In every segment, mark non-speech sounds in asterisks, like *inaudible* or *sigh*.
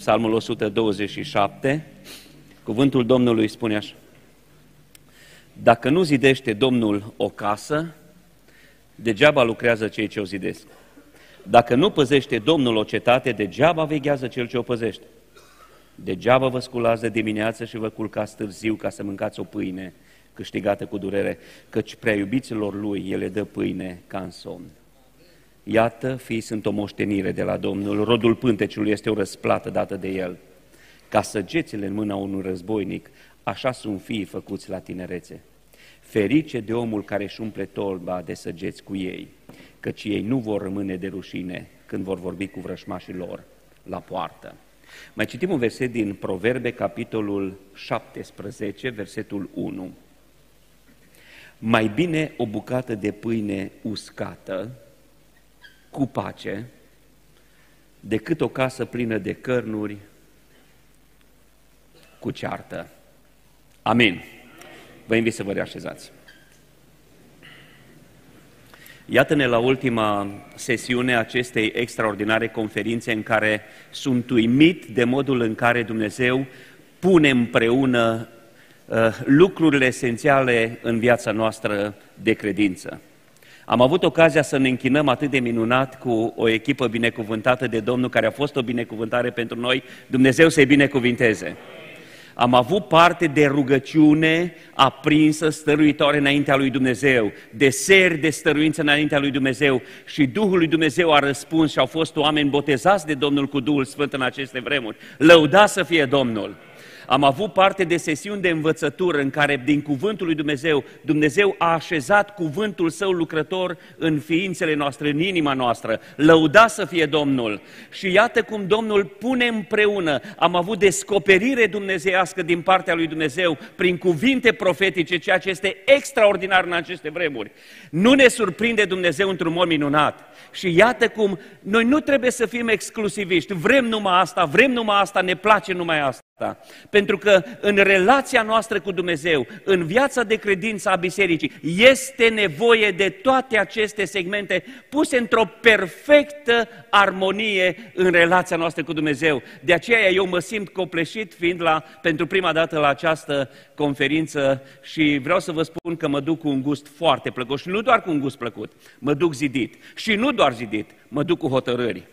Psalmul 127, cuvântul Domnului spune așa. Dacă nu zidește Domnul o casă, degeaba lucrează cei ce o zidesc. Dacă nu păzește Domnul o cetate, degeaba veghează cel ce o păzește. Degeaba vă sculați de dimineață și vă culcați târziu ca să mâncați o pâine câștigată cu durere, căci prea iubiților lui ele dă pâine ca în somn. Iată, fii sunt o moștenire de la Domnul, rodul pânteciului este o răsplată dată de el. Ca săgețile în mâna unui războinic, așa sunt fiii făcuți la tinerețe. Ferice de omul care își umple tolba de săgeți cu ei, căci ei nu vor rămâne de rușine când vor vorbi cu vrășmașii lor la poartă. Mai citim un verset din Proverbe, capitolul 17, versetul 1. Mai bine o bucată de pâine uscată cu pace decât o casă plină de cărnuri cu ceartă. Amin. Vă invit să vă reașezați. Iată-ne la ultima sesiune acestei extraordinare conferințe în care sunt uimit de modul în care Dumnezeu pune împreună uh, lucrurile esențiale în viața noastră de credință. Am avut ocazia să ne închinăm atât de minunat cu o echipă binecuvântată de Domnul, care a fost o binecuvântare pentru noi. Dumnezeu să-i binecuvinteze. Am avut parte de rugăciune aprinsă, stăruitoare înaintea lui Dumnezeu, de seri de stăruință înaintea lui Dumnezeu și Duhul lui Dumnezeu a răspuns și au fost oameni botezați de Domnul cu Duhul Sfânt în aceste vremuri. Lăuda să fie Domnul! Am avut parte de sesiuni de învățătură în care, din cuvântul lui Dumnezeu, Dumnezeu a așezat cuvântul său lucrător în ființele noastre, în inima noastră. Lăuda să fie Domnul! Și iată cum Domnul pune împreună. Am avut descoperire dumnezeiască din partea lui Dumnezeu prin cuvinte profetice, ceea ce este extraordinar în aceste vremuri. Nu ne surprinde Dumnezeu într-un mod minunat. Și iată cum noi nu trebuie să fim exclusiviști. Vrem numai asta, vrem numai asta, ne place numai asta. Pentru că în relația noastră cu Dumnezeu, în viața de credință a bisericii, este nevoie de toate aceste segmente puse într-o perfectă armonie în relația noastră cu Dumnezeu. De aceea eu mă simt copleșit fiind la, pentru prima dată la această conferință și vreau să vă spun că mă duc cu un gust foarte plăcut și nu doar cu un gust plăcut, mă duc zidit. Și nu doar zidit, mă duc cu hotărâri.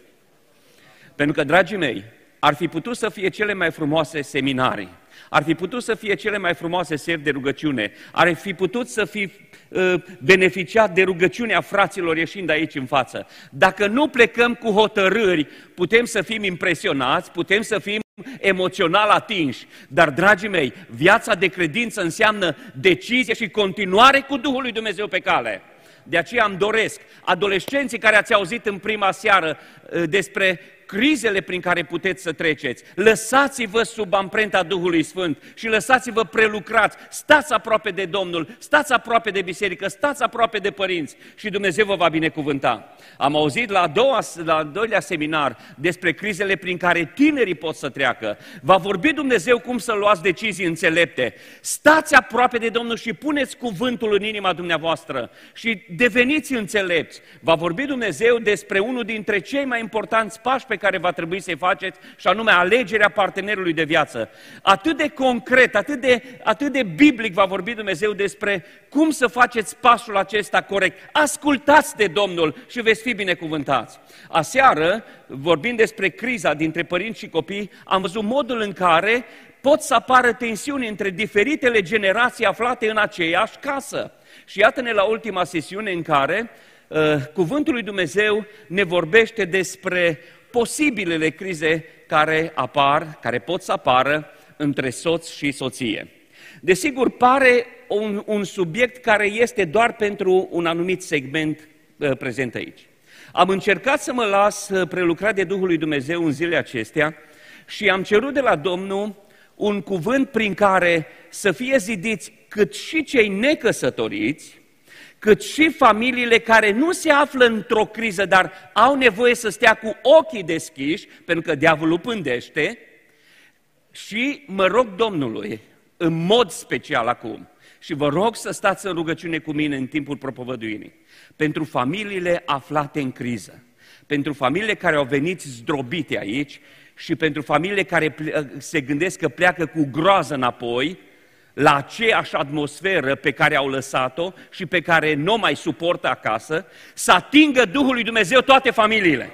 Pentru că, dragii mei, ar fi putut să fie cele mai frumoase seminarii, ar fi putut să fie cele mai frumoase seri de rugăciune, ar fi putut să fi uh, beneficiat de rugăciunea fraților ieșind aici în față. Dacă nu plecăm cu hotărâri, putem să fim impresionați, putem să fim emoțional atinși, dar, dragii mei, viața de credință înseamnă decizie și continuare cu Duhul lui Dumnezeu pe cale. De aceea îmi doresc, adolescenții care ați auzit în prima seară uh, despre crizele prin care puteți să treceți. Lăsați-vă sub amprenta Duhului Sfânt și lăsați-vă prelucrați. Stați aproape de Domnul, stați aproape de biserică, stați aproape de părinți și Dumnezeu vă va binecuvânta. Am auzit la a, doua, la a doilea seminar despre crizele prin care tinerii pot să treacă. Va vorbi Dumnezeu cum să luați decizii înțelepte. Stați aproape de Domnul și puneți cuvântul în inima dumneavoastră și deveniți înțelepți. Va vorbi Dumnezeu despre unul dintre cei mai importanți pași pe care va trebui să-i faceți, și anume alegerea partenerului de viață. Atât de concret, atât de, atât de biblic va vorbi Dumnezeu despre cum să faceți pasul acesta corect. Ascultați de Domnul și veți fi binecuvântați. Aseară, vorbind despre criza dintre părinți și copii, am văzut modul în care pot să apară tensiuni între diferitele generații aflate în aceeași casă. Și iată-ne la ultima sesiune în care uh, Cuvântul lui Dumnezeu ne vorbește despre posibilele crize care apar, care pot să apară între soț și soție. Desigur, pare un, un subiect care este doar pentru un anumit segment uh, prezent aici. Am încercat să mă las uh, prelucrat de Duhul lui Dumnezeu în zilele acestea și am cerut de la Domnul un cuvânt prin care să fie zidiți cât și cei necăsătoriți, cât și familiile care nu se află într-o criză, dar au nevoie să stea cu ochii deschiși, pentru că diavolul pândește, și mă rog Domnului, în mod special acum, și vă rog să stați în rugăciune cu mine în timpul propovăduirii, pentru familiile aflate în criză, pentru familiile care au venit zdrobite aici și pentru familiile care se gândesc că pleacă cu groază înapoi, la aceeași atmosferă pe care au lăsat-o și pe care nu mai suportă acasă, să atingă Duhul lui Dumnezeu toate familiile.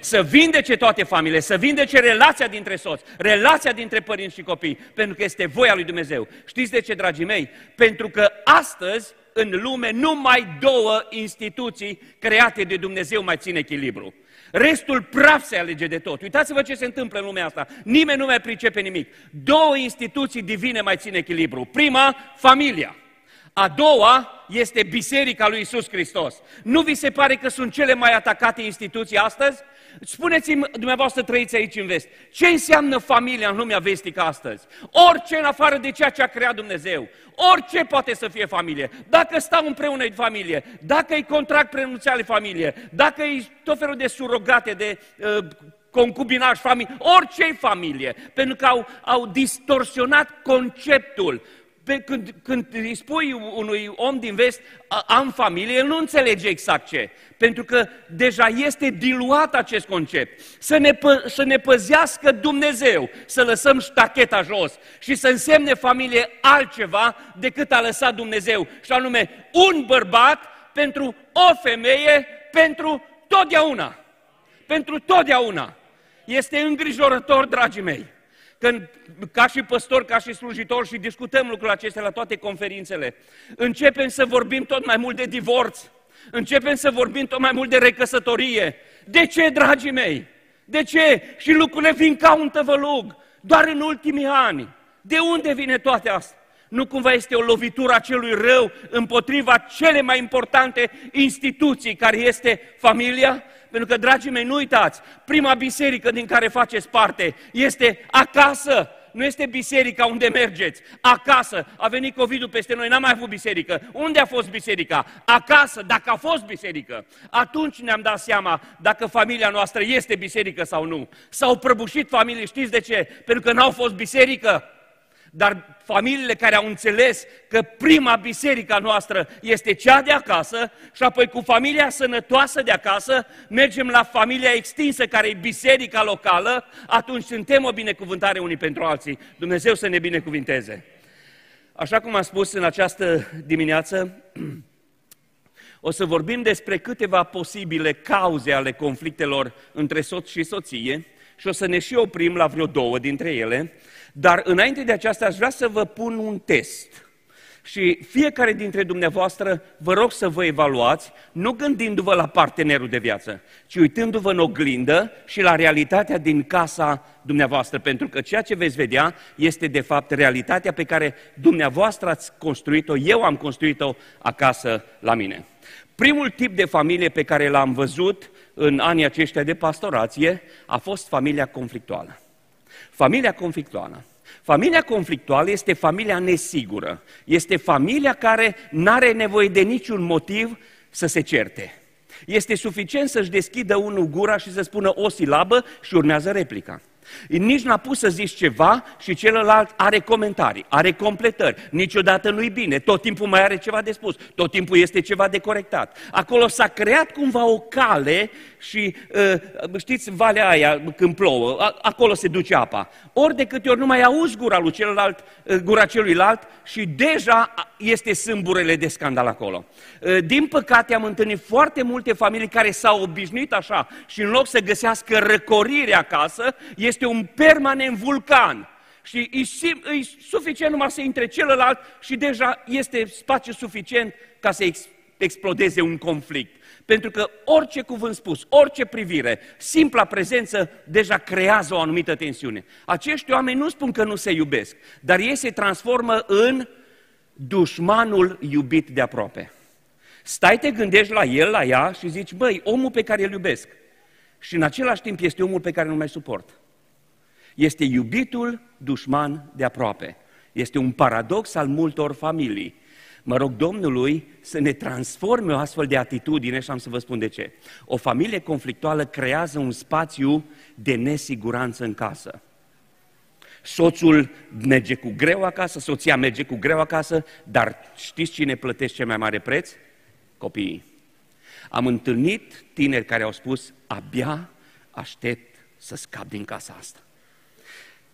Să vindece toate familiile, să vindece relația dintre soți, relația dintre părinți și copii, pentru că este voia lui Dumnezeu. Știți de ce, dragii mei? Pentru că astăzi, în lume, numai două instituții create de Dumnezeu mai țin echilibru. Restul praf se alege de tot. Uitați-vă ce se întâmplă în lumea asta. Nimeni nu mai pricepe nimic. Două instituții divine mai țin echilibru. Prima, familia. A doua este Biserica lui Isus Hristos. Nu vi se pare că sunt cele mai atacate instituții astăzi? Spuneți-mi, dumneavoastră trăiți aici în vest, ce înseamnă familia în lumea vestică astăzi? Orice în afară de ceea ce a creat Dumnezeu. Orice poate să fie familie. Dacă stau împreună în familie, dacă e contract prenunțial în familie, dacă e tot felul de surogate, de uh, concubinaj, familie, orice familie, pentru că au, au distorsionat conceptul pe, când, când îi spui unui om din vest, am familie, el nu înțelege exact ce. Pentru că deja este diluat acest concept. Să ne, pă, să ne păzească Dumnezeu, să lăsăm ștacheta jos și să însemne familie altceva decât a lăsat Dumnezeu. Și anume, un bărbat pentru o femeie, pentru totdeauna. Pentru totdeauna. Este îngrijorător, dragii mei când, ca și păstor, ca și slujitor și discutăm lucrurile acestea la toate conferințele, începem să vorbim tot mai mult de divorț, începem să vorbim tot mai mult de recăsătorie. De ce, dragii mei? De ce? Și lucrurile vin ca un tăvălug, doar în ultimii ani. De unde vine toate astea? Nu cumva este o lovitură a celui rău împotriva cele mai importante instituții care este familia? Pentru că, dragii mei, nu uitați, prima biserică din care faceți parte este acasă, nu este biserica unde mergeți, acasă. A venit covid peste noi, n-am mai avut biserică. Unde a fost biserica? Acasă, dacă a fost biserică. Atunci ne-am dat seama dacă familia noastră este biserică sau nu. S-au prăbușit familii, știți de ce? Pentru că n-au fost biserică. Dar familiile care au înțeles că prima biserică noastră este cea de acasă și apoi cu familia sănătoasă de acasă mergem la familia extinsă care e biserica locală, atunci suntem o binecuvântare unii pentru alții. Dumnezeu să ne binecuvinteze. Așa cum am spus în această dimineață, *clears throat* o să vorbim despre câteva posibile cauze ale conflictelor între soț și soție și o să ne și oprim la vreo două dintre ele, dar înainte de aceasta aș vrea să vă pun un test. Și fiecare dintre dumneavoastră vă rog să vă evaluați, nu gândindu-vă la partenerul de viață, ci uitându-vă în oglindă și la realitatea din casa dumneavoastră, pentru că ceea ce veți vedea este de fapt realitatea pe care dumneavoastră ați construit-o, eu am construit-o acasă la mine. Primul tip de familie pe care l-am văzut în anii aceștia de pastorație a fost familia conflictuală. Familia conflictuală. Familia conflictuală este familia nesigură. Este familia care nu are nevoie de niciun motiv să se certe. Este suficient să-și deschidă unul gura și să spună o silabă și urmează replica. Nici n-a pus să zici ceva și celălalt are comentarii, are completări. Niciodată nu-i bine, tot timpul mai are ceva de spus, tot timpul este ceva de corectat. Acolo s-a creat cumva o cale și uh, știți, valea aia când plouă, acolo se duce apa. Ori de câte ori nu mai auzi gura lui celălalt, uh, gura celuilalt și deja este sâmburele de scandal acolo. Uh, din păcate am întâlnit foarte multe familii care s-au obișnuit așa și în loc să găsească răcorire acasă, este un permanent vulcan. Și e, e suficient numai să intre celălalt și deja este spațiu suficient ca să ex, explodeze un conflict. Pentru că orice cuvânt spus, orice privire, simpla prezență deja creează o anumită tensiune. Acești oameni nu spun că nu se iubesc, dar ei se transformă în dușmanul iubit de aproape. Stai, te gândești la el, la ea și zici, băi, omul pe care îl iubesc. Și în același timp este omul pe care nu mai suport. Este iubitul dușman de aproape. Este un paradox al multor familii. Mă rog Domnului să ne transforme o astfel de atitudine și am să vă spun de ce. O familie conflictuală creează un spațiu de nesiguranță în casă. Soțul merge cu greu acasă, soția merge cu greu acasă, dar știți cine plătește cel mai mare preț? Copiii. Am întâlnit tineri care au spus, abia aștept să scap din casa asta.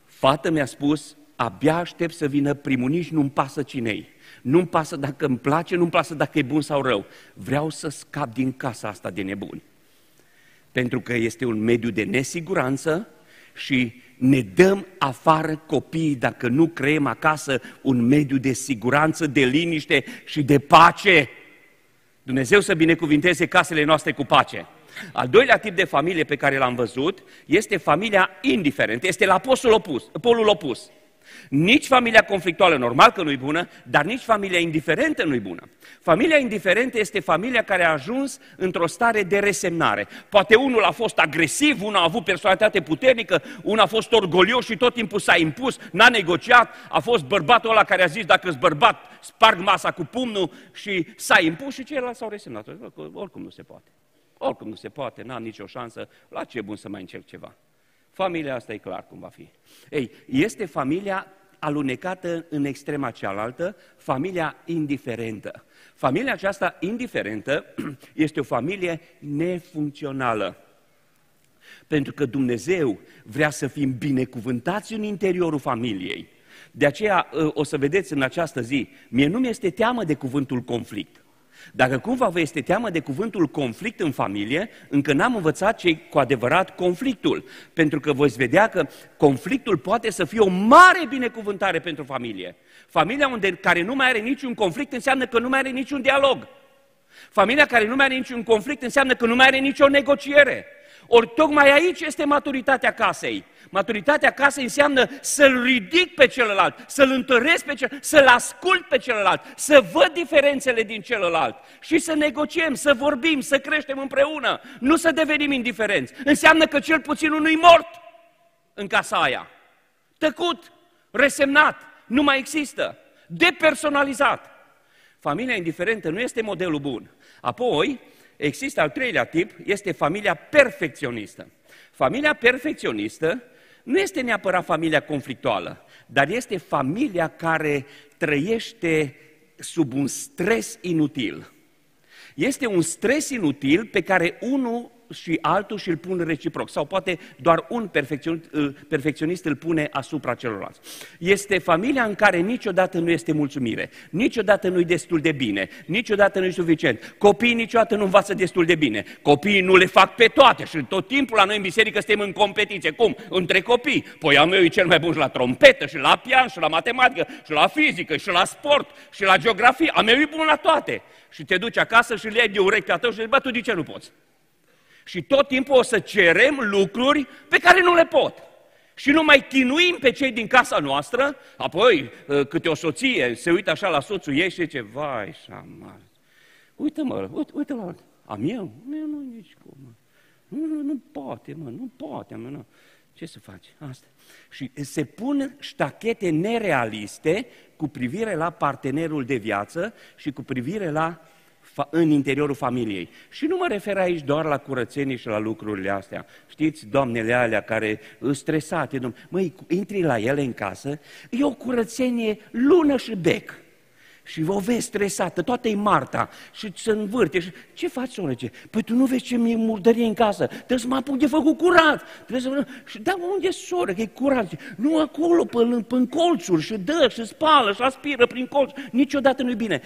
Fata mi-a spus, abia aștept să vină primul, nici nu-mi pasă cinei. Nu-mi pasă dacă îmi place, nu-mi pasă dacă e bun sau rău. Vreau să scap din casa asta de nebuni. Pentru că este un mediu de nesiguranță și ne dăm afară copiii dacă nu creăm acasă un mediu de siguranță, de liniște și de pace. Dumnezeu să binecuvinteze casele noastre cu pace. Al doilea tip de familie pe care l-am văzut este familia indiferentă, este la postul opus, polul opus. Nici familia conflictuală, normal că nu-i bună, dar nici familia indiferentă nu-i bună. Familia indiferentă este familia care a ajuns într-o stare de resemnare. Poate unul a fost agresiv, unul a avut personalitate puternică, unul a fost orgolios și tot timpul s-a impus, n-a negociat, a fost bărbatul ăla care a zis dacă ești bărbat, sparg masa cu pumnul și s-a impus și ceilalți s-au resemnat. Oricum nu se poate. Oricum nu se poate, n-am nicio șansă, la ce bun să mai încerc ceva. Familia asta e clar cum va fi. Ei, este familia alunecată în extrema cealaltă, familia indiferentă. Familia aceasta indiferentă *clears throat* este o familie nefuncțională. Pentru că Dumnezeu vrea să fim binecuvântați în interiorul familiei. De aceea ă, o să vedeți în această zi, mie nu mi-este teamă de cuvântul conflict. Dacă cumva vă este teamă de cuvântul conflict în familie, încă n-am învățat ce cu adevărat conflictul. Pentru că voi vedea că conflictul poate să fie o mare binecuvântare pentru familie. Familia unde, care nu mai are niciun conflict înseamnă că nu mai are niciun dialog. Familia care nu mai are niciun conflict înseamnă că nu mai are nicio negociere. Ori tocmai aici este maturitatea casei. Maturitatea casei înseamnă să-l ridic pe celălalt, să-l întăresc pe celălalt, să-l ascult pe celălalt, să văd diferențele din celălalt și să negociem, să vorbim, să creștem împreună, nu să devenim indiferenți. Înseamnă că cel puțin unul e mort în casa aia. Tăcut, resemnat, nu mai există, depersonalizat. Familia indiferentă nu este modelul bun. Apoi, există al treilea tip, este familia perfecționistă. Familia perfecționistă nu este neapărat familia conflictuală, dar este familia care trăiește sub un stres inutil. Este un stres inutil pe care unul și altul și îl pun reciproc. Sau poate doar un perfecționist, perfecționist îl pune asupra celorlalți. Este familia în care niciodată nu este mulțumire, niciodată nu e destul de bine, niciodată nu e suficient. Copiii niciodată nu învață destul de bine. Copiii nu le fac pe toate și tot timpul la noi în biserică suntem în competiție. Cum? Între copii. Păi al meu e cel mai bun și la trompetă, și la pian, și la matematică, și la fizică, și la sport, și la geografie. Al meu e bun la toate. Și te duci acasă și le iei de urechea tău și zici, bă, tu de ce nu poți? Și tot timpul o să cerem lucruri pe care nu le pot. Și nu mai chinuim pe cei din casa noastră, apoi ă, câte o soție se uită așa la soțul ei și zice, vai, șamar, uite-mă, uite, uite la am eu? Nu, nu, nici cum. Nu, nu, nu poate, mă, nu poate, mă, nu. Ce să faci? Asta. Și se pun ștachete nerealiste cu privire la partenerul de viață și cu privire la în interiorul familiei. Și nu mă refer aici doar la curățenie și la lucrurile astea. Știți, doamnele alea care sunt stresate, măi, intri la ele în casă, e o curățenie lună și bec și o vezi stresată, toată e Marta și se învârte. Și, ce faci, ce? Păi tu nu vezi ce mi-e murdărie în casă, trebuie să mă apuc de făcut curat. Trebuie să... Și da, unde e soră, că e curat? Nu acolo, pe, pe colțuri și dă și spală și aspiră prin colț. Niciodată nu-i bine.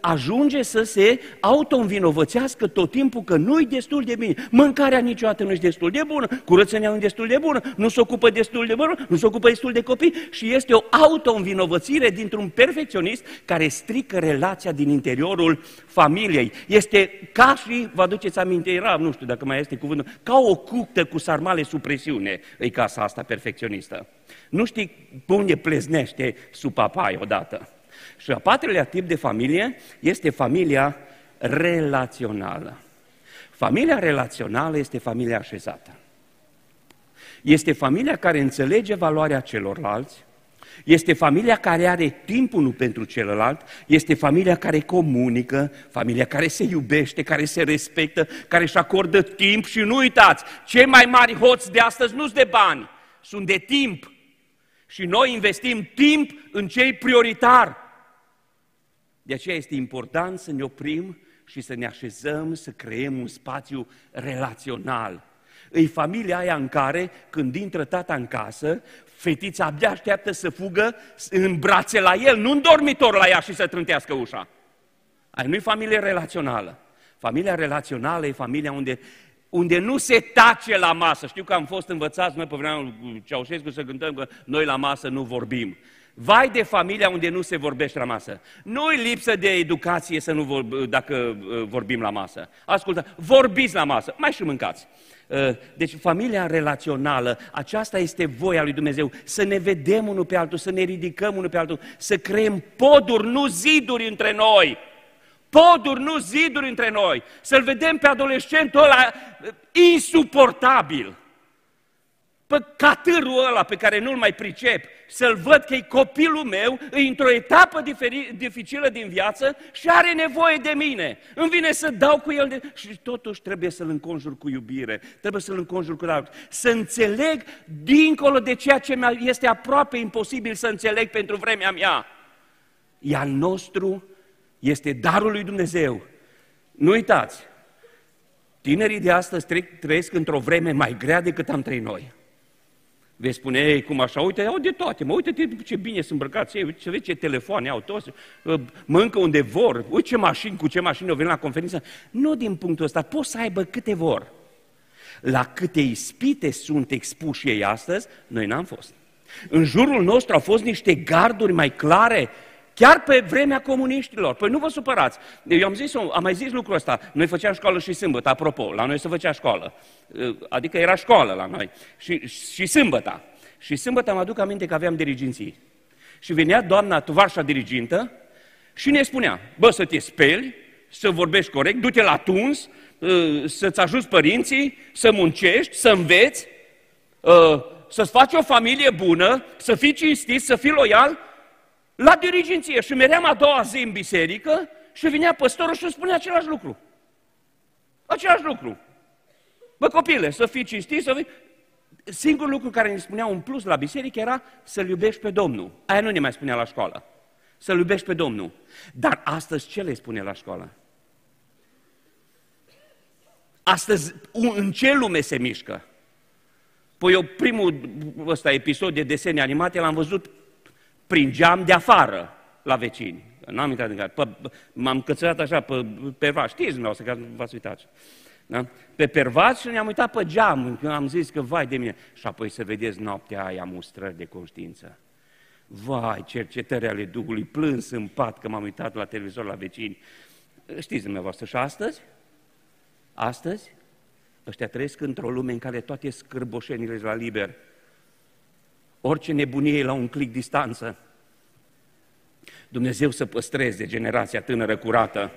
Ajunge să se auto-învinovățească tot timpul că nu-i destul de bine. Mâncarea niciodată nu e destul de bună, curățenia nu e destul de bună, nu se ocupă destul de bună, nu se ocupă destul de copii și este o auto-învinovățire dintr-un perfecționist care strică relația din interiorul familiei. Este ca și, vă aduceți aminte, era, nu știu dacă mai este cuvântul, ca o cuctă cu sarmale sub presiune, e casa asta perfecționistă. Nu știi unde pleznește sub papai odată. Și a patrulea tip de familie este familia relațională. Familia relațională este familia așezată. Este familia care înțelege valoarea celorlalți, este familia care are timp unul pentru celălalt, este familia care comunică, familia care se iubește, care se respectă, care își acordă timp și nu uitați, cei mai mari hoți de astăzi nu sunt de bani, sunt de timp. Și noi investim timp în cei prioritar. De aceea este important să ne oprim și să ne așezăm, să creăm un spațiu relațional E familia aia în care, când intră tata în casă, fetița abia așteaptă să fugă în brațe la el, nu în dormitor la ea și să trântească ușa. Aia nu-i familie relațională. Familia relațională e familia unde, unde nu se tace la masă. Știu că am fost învățați noi pe vremea Ceaușescu să cântăm că noi la masă nu vorbim. Vai de familia unde nu se vorbește la masă. Nu e lipsă de educație să nu vorb, dacă uh, vorbim la masă. Ascultă, vorbiți la masă, mai și mâncați. Uh, deci familia relațională, aceasta este voia lui Dumnezeu, să ne vedem unul pe altul, să ne ridicăm unul pe altul, să creăm poduri, nu ziduri între noi. Poduri, nu ziduri între noi. Să-l vedem pe adolescentul ăla uh, insuportabil pe catârul ăla pe care nu-l mai pricep, să-l văd că e copilul meu, e într-o etapă diferi, dificilă din viață și are nevoie de mine. Îmi vine să dau cu el de... și totuși trebuie să-l înconjur cu iubire, trebuie să-l înconjur cu drag, să înțeleg dincolo de ceea ce este aproape imposibil să înțeleg pentru vremea mea. Iar nostru este darul lui Dumnezeu. Nu uitați, tinerii de astăzi trăiesc într-o vreme mai grea decât am trăit noi. Vei spune, ei, cum așa, uite, au de toate, mă, uite ce bine sunt îmbrăcați ei, uite, vezi ce telefoane au toți, ă, mănâncă unde vor, uite ce mașini, cu ce mașini au venit la conferință. Nu din punctul ăsta, pot să aibă câte vor. La câte ispite sunt expuși ei astăzi, noi n-am fost. În jurul nostru au fost niște garduri mai clare Chiar pe vremea comuniștilor. Păi nu vă supărați. Eu am, zis, am mai zis lucrul ăsta. Noi făceam școală și sâmbătă, apropo. La noi se făcea școală. Adică era școală la noi. Și, și sâmbătă. Și sâmbătă mă aduc aminte că aveam diriginții. Și venea doamna tovarșa dirigintă și ne spunea, bă, să te speli, să vorbești corect, du-te la tuns, ă, să-ți ajuți părinții, să muncești, să înveți, ă, să-ți faci o familie bună, să fii cinstit, să fii loial la diriginție și meream a doua zi în biserică și vinea păstorul și îmi spunea același lucru. Același lucru. Bă, copile, să fii cinstit, să fii... Singurul lucru care ne spunea un plus la biserică era să-L iubești pe Domnul. Aia nu ne mai spunea la școală. Să-L iubești pe Domnul. Dar astăzi ce le spune la școală? Astăzi, în ce lume se mișcă? Păi eu primul ăsta episod de desene animate l-am văzut prin geam de afară la vecini. N-am intrat în care. M-am cățărat așa pe pervaș. Știți dumneavoastră că v-ați uitat. Da? Pe pervaș și ne-am uitat pe geam. Când am zis că vai de mine. Și apoi să vedeți noaptea aia mustrări de conștiință. Vai, cercetări ale Duhului, plâns în pat că m-am uitat la televizor la vecini. Știți dumneavoastră și astăzi? Astăzi? Ăștia trăiesc într-o lume în care toate scârboșenile la liber Orice nebunie la un clic distanță. Dumnezeu să păstreze generația tânără curată.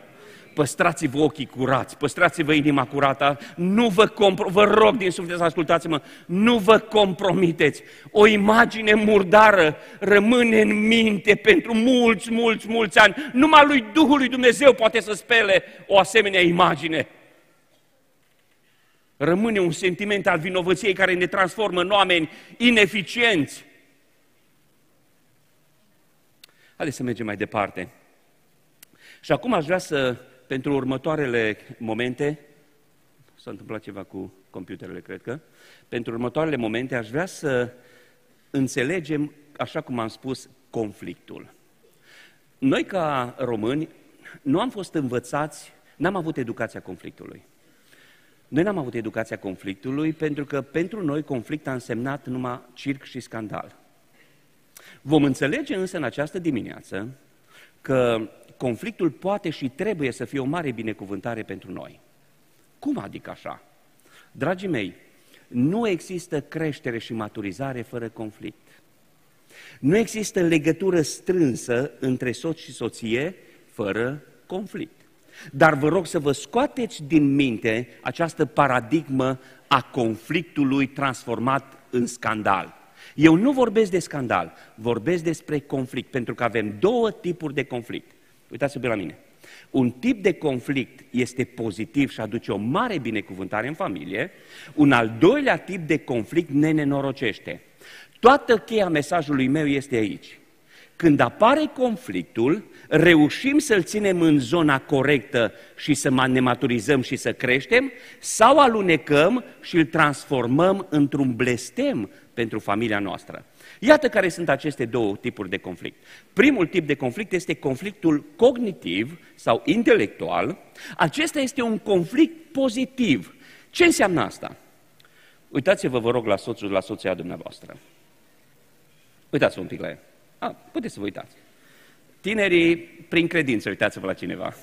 Păstrați-vă ochii curați, păstrați-vă inima curată, nu vă, compro- vă rog din suflet să ascultați-mă, nu vă compromiteți. O imagine murdară rămâne în minte pentru mulți, mulți, mulți ani. Numai lui Duhul lui Dumnezeu poate să spele o asemenea imagine rămâne un sentiment al vinovăției care ne transformă în oameni ineficienți. Haideți să mergem mai departe. Și acum aș vrea să, pentru următoarele momente, s-a întâmplat ceva cu computerele, cred că, pentru următoarele momente aș vrea să înțelegem, așa cum am spus, conflictul. Noi ca români nu am fost învățați, n-am avut educația conflictului. Noi n-am avut educația conflictului pentru că pentru noi conflict a însemnat numai circ și scandal. Vom înțelege însă în această dimineață că conflictul poate și trebuie să fie o mare binecuvântare pentru noi. Cum adică așa? Dragii mei, nu există creștere și maturizare fără conflict. Nu există legătură strânsă între soț și soție fără conflict. Dar vă rog să vă scoateți din minte această paradigmă a conflictului transformat în scandal. Eu nu vorbesc de scandal, vorbesc despre conflict, pentru că avem două tipuri de conflict. Uitați-vă la mine. Un tip de conflict este pozitiv și aduce o mare binecuvântare în familie, un al doilea tip de conflict ne nenorocește. Toată cheia mesajului meu este aici Când apare conflictul, reușim să-l ținem în zona corectă și să ne maturizăm și să creștem, sau alunecăm și îl transformăm într-un blestem pentru familia noastră. Iată care sunt aceste două tipuri de conflict. Primul tip de conflict este conflictul cognitiv sau intelectual. Acesta este un conflict pozitiv. Ce înseamnă asta? Uitați-vă, vă rog, la soțul, la soția dumneavoastră. Uitați-vă un pic la el. A, puteți să vă uitați. Tinerii, prin credință, uitați-vă la cineva.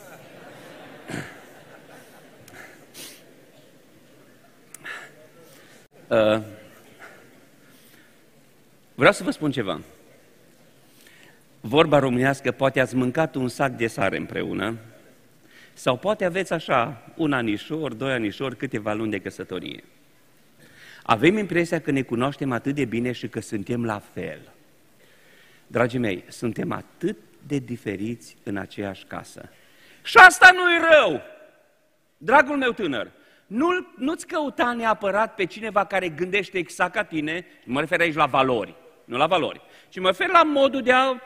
Uh, vreau să vă spun ceva. Vorba românească, poate ați mâncat un sac de sare împreună, sau poate aveți așa un anișor, doi anișori, câteva luni de căsătorie. Avem impresia că ne cunoaștem atât de bine și că suntem la fel. Dragii mei, suntem atât de diferiți în aceeași casă. Și asta nu-i rău! Dragul meu tânăr, nu, nu-ți căuta neapărat pe cineva care gândește exact ca tine, mă refer aici la valori, nu la valori, ci mă refer la modul de a,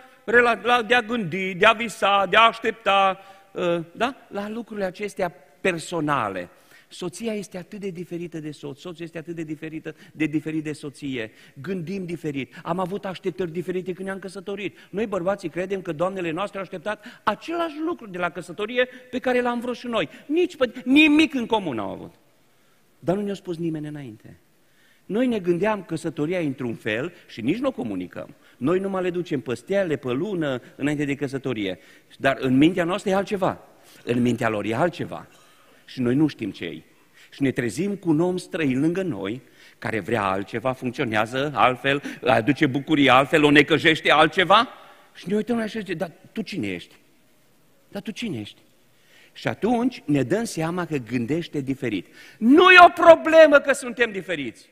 de a gândi, de a visa, de a aștepta, ă, da? la lucrurile acestea personale. Soția este atât de diferită de soț, soțul este atât de diferită de diferit de soție. Gândim diferit. Am avut așteptări diferite când ne-am căsătorit. Noi bărbații credem că doamnele noastre au așteptat același lucru de la căsătorie pe care l-am vrut și noi. Nici nimic în comun au avut. Dar nu ne-a spus nimeni înainte. Noi ne gândeam căsătoria într-un fel și nici nu o comunicăm. Noi nu mai le ducem pe stele, pe lună, înainte de căsătorie. Dar în mintea noastră e altceva. În mintea lor e altceva și noi nu știm ce e. Și ne trezim cu un om străin lângă noi, care vrea altceva, funcționează altfel, aduce bucurie altfel, o necăjește altceva și ne uităm la așa și zice, dar tu cine ești? Dar tu cine ești? Și atunci ne dăm seama că gândește diferit. Nu e o problemă că suntem diferiți.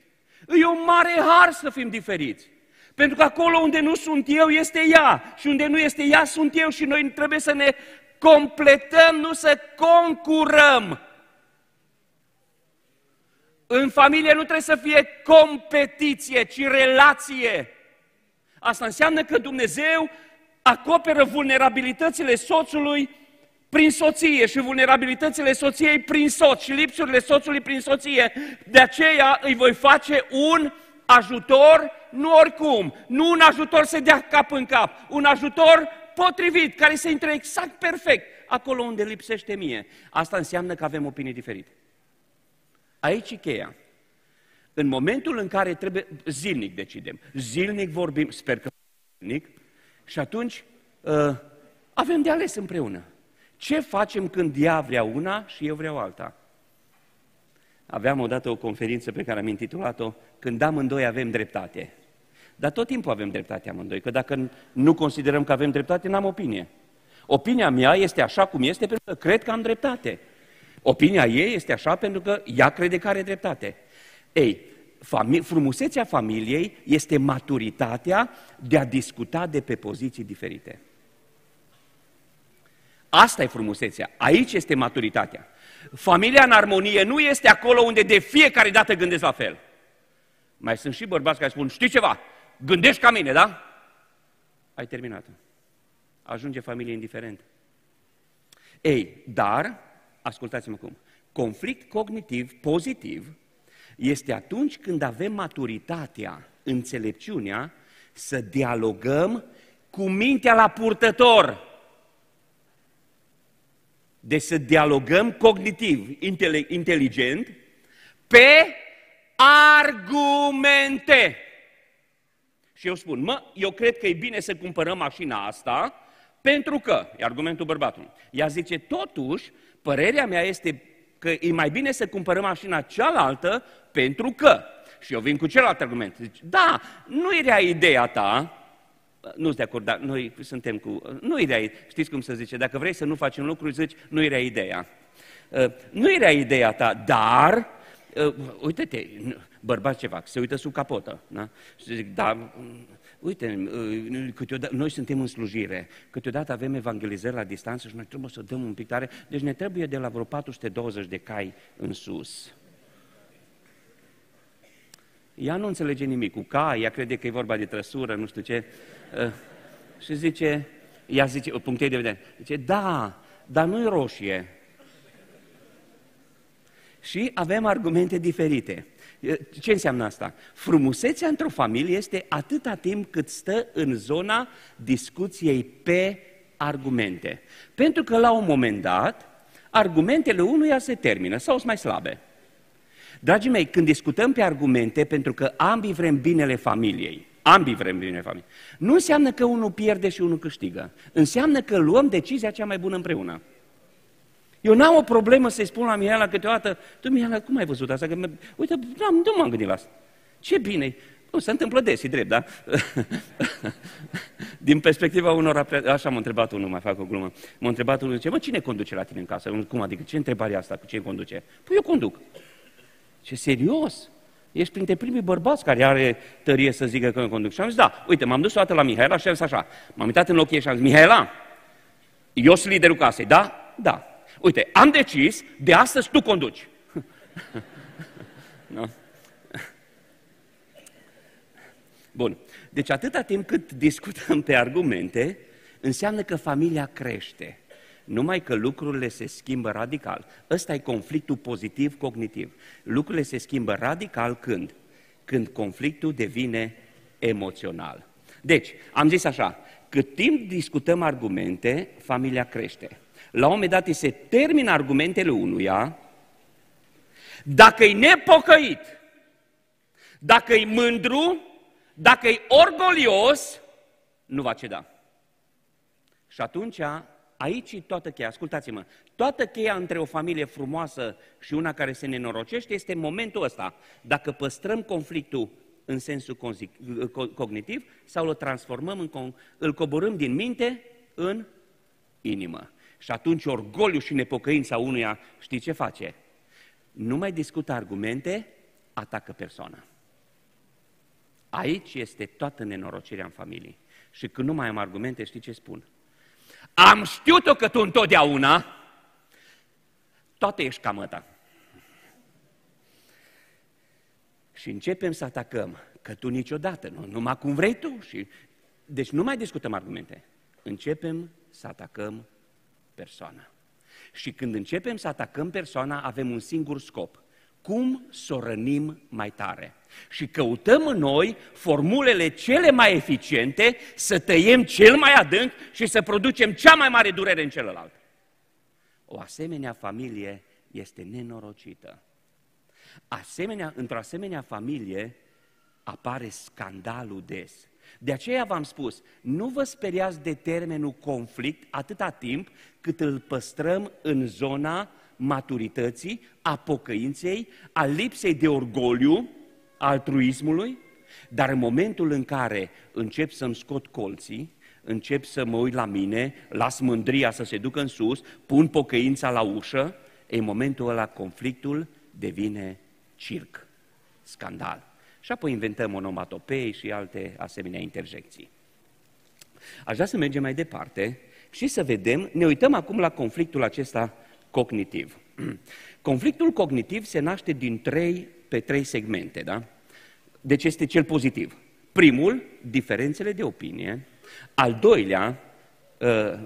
E un mare har să fim diferiți. Pentru că acolo unde nu sunt eu, este ea. Și unde nu este ea, sunt eu. Și noi trebuie să ne completăm, nu să concurăm. În familie nu trebuie să fie competiție, ci relație. Asta înseamnă că Dumnezeu acoperă vulnerabilitățile soțului prin soție și vulnerabilitățile soției prin soț și lipsurile soțului prin soție. De aceea îi voi face un ajutor, nu oricum, nu un ajutor să dea cap în cap, un ajutor potrivit, care să intre exact perfect acolo unde lipsește mie. Asta înseamnă că avem opinii diferite. Aici e cheia. În momentul în care trebuie, zilnic decidem, zilnic vorbim, sper că zilnic, și atunci uh, avem de ales împreună. Ce facem când ea vrea una și eu vreau alta? Aveam odată o conferință pe care am intitulat-o Când amândoi avem dreptate. Dar tot timpul avem dreptate amândoi, că dacă nu considerăm că avem dreptate, n-am opinie. Opinia mea este așa cum este pentru că cred că am dreptate. Opinia ei este așa pentru că ea crede că are dreptate. Ei, fami- frumusețea familiei este maturitatea de a discuta de pe poziții diferite. Asta e frumusețea. Aici este maturitatea. Familia în armonie nu este acolo unde de fiecare dată gândesc la fel. Mai sunt și bărbați care spun, știi ceva, gândești ca mine, da? Ai terminat. Ajunge familie indiferentă. Ei, dar, ascultați-mă cum, conflict cognitiv pozitiv este atunci când avem maturitatea, înțelepciunea, să dialogăm cu mintea la purtător. Deci să dialogăm cognitiv, inteligent, pe argumente. Și eu spun, mă, eu cred că e bine să cumpărăm mașina asta, pentru că, e argumentul bărbatului. Ea zice, totuși, părerea mea este că e mai bine să cumpărăm mașina cealaltă pentru că. Și eu vin cu celălalt argument. Zice, da, nu era ideea ta, nu-ți de acord, dar noi suntem cu... Nu era, știți cum se zice, dacă vrei să nu facem lucruri, zici, nu era ideea. Uh, nu era ideea ta, dar, uh, uite-te, bărbați ce fac, se uită sub capotă, da? Și zic, da, uite, uh, câteodată, noi suntem în slujire, câteodată avem evangelizări la distanță și noi trebuie să dăm un pic tare, deci ne trebuie de la vreo 420 de cai în sus. Ea nu înțelege nimic cu cai, ea crede că e vorba de trăsură, nu știu ce. Uh, Și zice, ea zice, punctei de vedere, zice, da, dar nu-i roșie. Și avem argumente diferite. Ce înseamnă asta? Frumusețea într-o familie este atâta timp cât stă în zona discuției pe argumente. Pentru că la un moment dat, argumentele unuia se termină sau sunt mai slabe. Dragii mei, când discutăm pe argumente, pentru că ambii vrem binele familiei, ambii vrem binele familiei, nu înseamnă că unul pierde și unul câștigă. Înseamnă că luăm decizia cea mai bună împreună. Eu n-am o problemă să-i spun la Mihaela câteodată, tu Mihaela, cum ai văzut asta? Că, uite, nu m-am gândit la asta. Ce bine nu, se întâmplă des, e drept, da? *laughs* Din perspectiva unor, așa m-a întrebat unul, mai fac o glumă, m-a întrebat unul, zice, mă, cine conduce la tine în casă? Cum adică, ce întrebare asta, cu cine conduce? Păi eu conduc. Ce serios? Ești printre primii bărbați care are tărie să zică că eu conduc. Și am zis, da, uite, m-am dus o dată la Mihaela și am zis așa, m-am uitat în ochii și am zis, Mihaela, eu sunt liderul casei, da? Da. Uite, am decis, de astăzi tu conduci. *laughs* no? Bun. Deci atâta timp cât discutăm pe argumente, înseamnă că familia crește. Numai că lucrurile se schimbă radical. Ăsta e conflictul pozitiv cognitiv. Lucrurile se schimbă radical când? Când conflictul devine emoțional. Deci, am zis așa, cât timp discutăm argumente, familia crește. La un moment dat îi se termină argumentele unuia, dacă e nepocăit, dacă e mândru, dacă e orgolios, nu va ceda. Și atunci, aici e toată cheia. Ascultați-mă, toată cheia între o familie frumoasă și una care se nenorocește este momentul ăsta. Dacă păstrăm conflictul în sensul cognitiv sau îl transformăm, în, îl coborâm din minte în inimă. Și atunci orgoliu și nepocăința unuia, știi ce face? Nu mai discută argumente, atacă persoana. Aici este toată nenorocirea în familie. Și când nu mai am argumente, știi ce spun? Am știut-o că tu întotdeauna, toate ești cam ta. Și începem să atacăm, că tu niciodată, nu, numai cum vrei tu. Și... Deci nu mai discutăm argumente. Începem să atacăm persoana. Și când începem să atacăm persoana, avem un singur scop. Cum să o rănim mai tare? Și căutăm în noi formulele cele mai eficiente să tăiem cel mai adânc și să producem cea mai mare durere în celălalt. O asemenea familie este nenorocită. Asemenea, într-o asemenea familie apare scandalul des. De aceea v-am spus, nu vă speriați de termenul conflict atâta timp cât îl păstrăm în zona maturității, a pocăinței, a lipsei de orgoliu, altruismului, dar în momentul în care încep să-mi scot colții, încep să mă uit la mine, las mândria să se ducă în sus, pun pocăința la ușă, în momentul ăla conflictul devine circ, scandal. Și apoi inventăm onomatopei și alte asemenea interjecții. Aș vrea să mergem mai departe și să vedem, ne uităm acum la conflictul acesta cognitiv. *clears throat* Conflictul cognitiv se naște din trei pe trei segmente, da? Deci este cel pozitiv. Primul, diferențele de opinie. Al doilea, Uh, uh,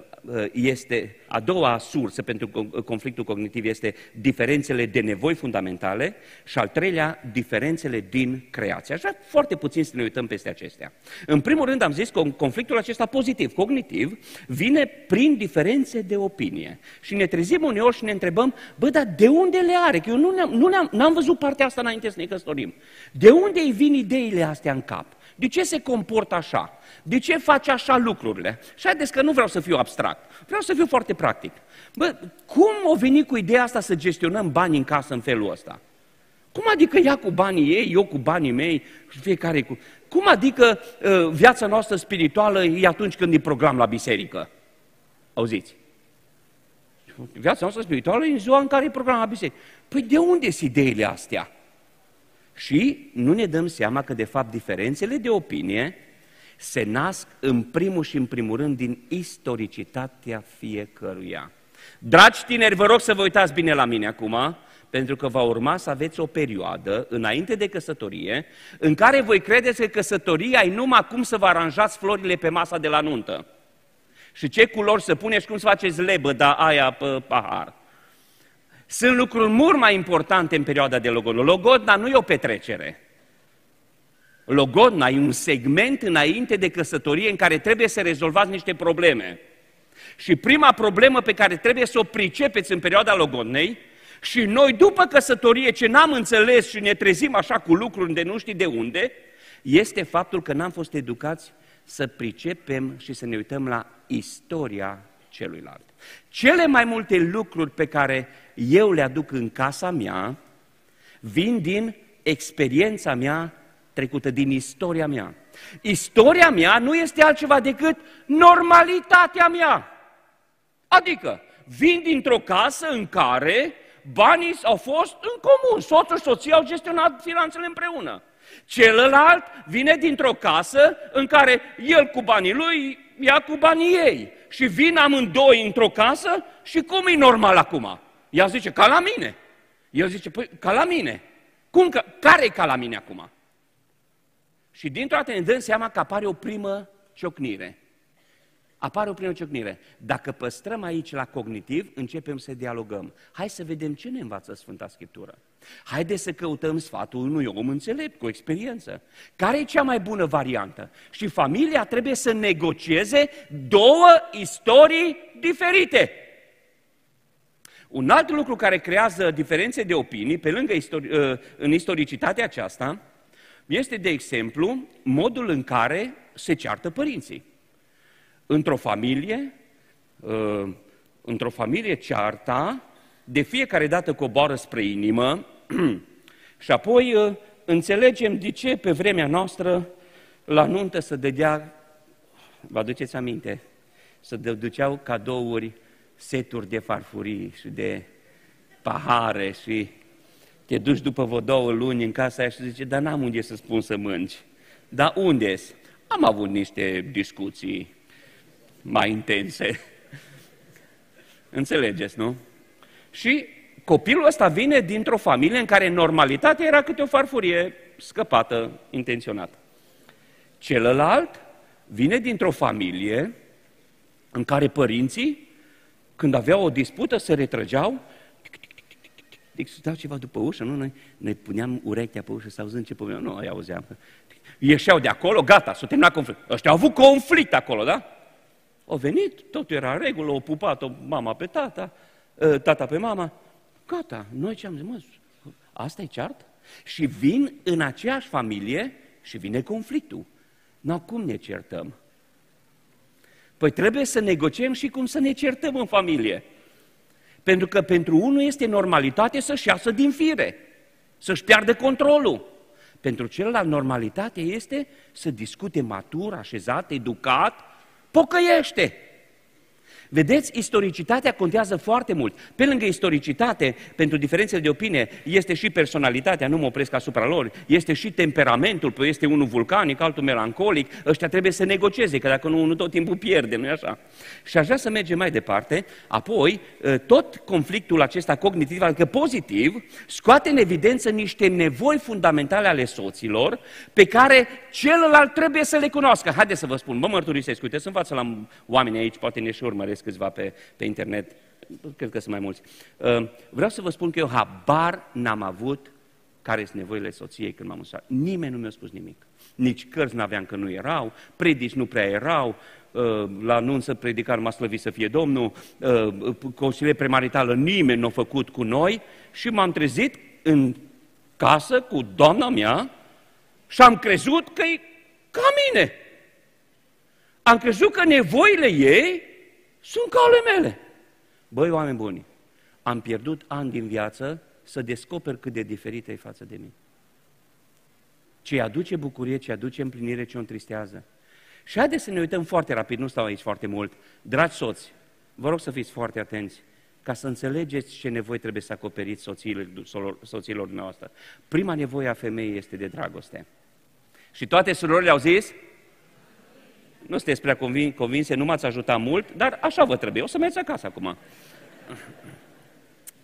este a doua sursă pentru conflictul cognitiv este diferențele de nevoi fundamentale și al treilea, diferențele din creație. Așa foarte puțin să ne uităm peste acestea. În primul rând am zis că conflictul acesta pozitiv, cognitiv, vine prin diferențe de opinie. Și ne trezim uneori și ne întrebăm, bă, dar de unde le are? Că eu nu, ne-am, nu ne-am, n-am văzut partea asta înainte să ne căsătorim. De unde îi vin ideile astea în cap? De ce se comportă așa? De ce face așa lucrurile? Și haideți că nu vreau să fiu abstract, vreau să fiu foarte practic. Bă, cum o veni cu ideea asta să gestionăm banii în casă în felul ăsta? Cum adică ea cu banii ei, eu cu banii mei și fiecare cu... Cum adică uh, viața noastră spirituală e atunci când e program la biserică? Auziți? Viața noastră spirituală e în ziua în care e program la biserică. Păi de unde sunt ideile astea? Și nu ne dăm seama că, de fapt, diferențele de opinie se nasc în primul și în primul rând din istoricitatea fiecăruia. Dragi tineri, vă rog să vă uitați bine la mine acum, pentru că va urma să aveți o perioadă înainte de căsătorie în care voi credeți că căsătoria e numai cum să vă aranjați florile pe masa de la nuntă. Și ce culori să puneți și cum să faceți lebăda aia pe pahar. Sunt lucruri mult mai importante în perioada de logodnă. Logodna nu e o petrecere. Logodna e un segment înainte de căsătorie în care trebuie să rezolvați niște probleme. Și prima problemă pe care trebuie să o pricepeți în perioada logodnei și noi după căsătorie ce n-am înțeles și ne trezim așa cu lucruri de nu știi de unde, este faptul că n-am fost educați să pricepem și să ne uităm la istoria celuilalt. Cele mai multe lucruri pe care eu le aduc în casa mea vin din experiența mea trecută, din istoria mea. Istoria mea nu este altceva decât normalitatea mea. Adică, vin dintr-o casă în care banii au fost în comun, soțul și soția au gestionat finanțele împreună. Celălalt vine dintr-o casă în care el cu banii lui ia cu banii ei. Și vin amândoi într-o casă și cum e normal acum? Ea zice, ca la mine. El zice, păi, ca la mine. Cum că, care e ca la mine acum? Și dintr-o dată ne dăm seama că apare o primă ciocnire. Apare o primă ciocnire. Dacă păstrăm aici la cognitiv, începem să dialogăm. Hai să vedem ce ne învață Sfânta Scriptură. Haideți să căutăm sfatul unui om înțelept, cu experiență. Care e cea mai bună variantă? Și familia trebuie să negocieze două istorii diferite. Un alt lucru care creează diferențe de opinii, pe lângă istori- ă, în istoricitatea aceasta, este, de exemplu, modul în care se ceartă părinții. Într-o familie, ă, într-o familie cearta, de fiecare dată coboară spre inimă. *clears throat* Și apoi ă, înțelegem de ce pe vremea noastră la nuntă să dădea, vă aduceți aminte, să duceau cadouri seturi de farfurii și de pahare și te duci după vă două luni în casa aia și zice, dar n-am unde să spun să mânci. Dar unde? Am avut niște discuții mai intense. Înțelegeți, nu? Și copilul ăsta vine dintr-o familie în care normalitatea era câte o farfurie scăpată, intenționată. Celălalt vine dintr-o familie în care părinții când aveau o dispută, se retrăgeau, deci stau ceva după ușă, nu? Noi ne puneam urechea pe ușă să auzim ce povesteam. Nu, îi auzeam. Ieșeau de acolo, gata, s-a terminat conflict. Ăștia au avut conflict acolo, da? Au venit, totul era în regulă, au pupat-o mama pe tata, ă, tata pe mama. Gata, noi ce am zis, mă, asta e ceart? Și vin în aceeași familie și vine conflictul. Nu, cum ne certăm? Păi trebuie să negociem și cum să ne certăm în familie. Pentru că pentru unul este normalitate să-și iasă din fire, să-și piardă controlul. Pentru celălalt normalitate este să discute matur, așezat, educat, pocăiește. Vedeți, istoricitatea contează foarte mult. Pe lângă istoricitate, pentru diferențele de opinie, este și personalitatea, nu mă opresc asupra lor, este și temperamentul, păi este unul vulcanic, altul melancolic, ăștia trebuie să negocieze, că dacă nu, unul tot timpul pierde, nu-i așa? Și aș vrea să mergem mai departe, apoi, ă, tot conflictul acesta cognitiv, adică pozitiv, scoate în evidență niște nevoi fundamentale ale soților, pe care celălalt trebuie să le cunoască. Haideți să vă spun, mă mărturisesc, uite, sunt față la oameni aici, poate ne și urmăresc câțiva pe, pe internet, cred că sunt mai mulți. Uh, vreau să vă spun că eu habar n-am avut care sunt nevoile soției când m-am mutat. Nimeni nu mi-a spus nimic. Nici cărți n-aveam că nu erau, predici nu prea erau, uh, la anunță predicar m-a slăvit să fie Domnul, uh, consilie premaritală nimeni nu a făcut cu noi și m-am trezit în casă cu doamna mea și am crezut că e ca mine. Am crezut că nevoile ei sunt ca ale mele. Băi, oameni buni, am pierdut ani din viață să descoper cât de diferită e față de mine. Ce aduce bucurie, ce aduce împlinire, ce o întristează. Și haideți să ne uităm foarte rapid, nu stau aici foarte mult. Dragi soți, vă rog să fiți foarte atenți ca să înțelegeți ce nevoi trebuie să acoperiți soțiilor, soțiilor dumneavoastră. Prima nevoie a femeii este de dragoste. Și toate surorile au zis, nu sunteți prea convin, convinse, nu m-ați ajutat mult, dar așa vă trebuie. O să mergeți acasă acum.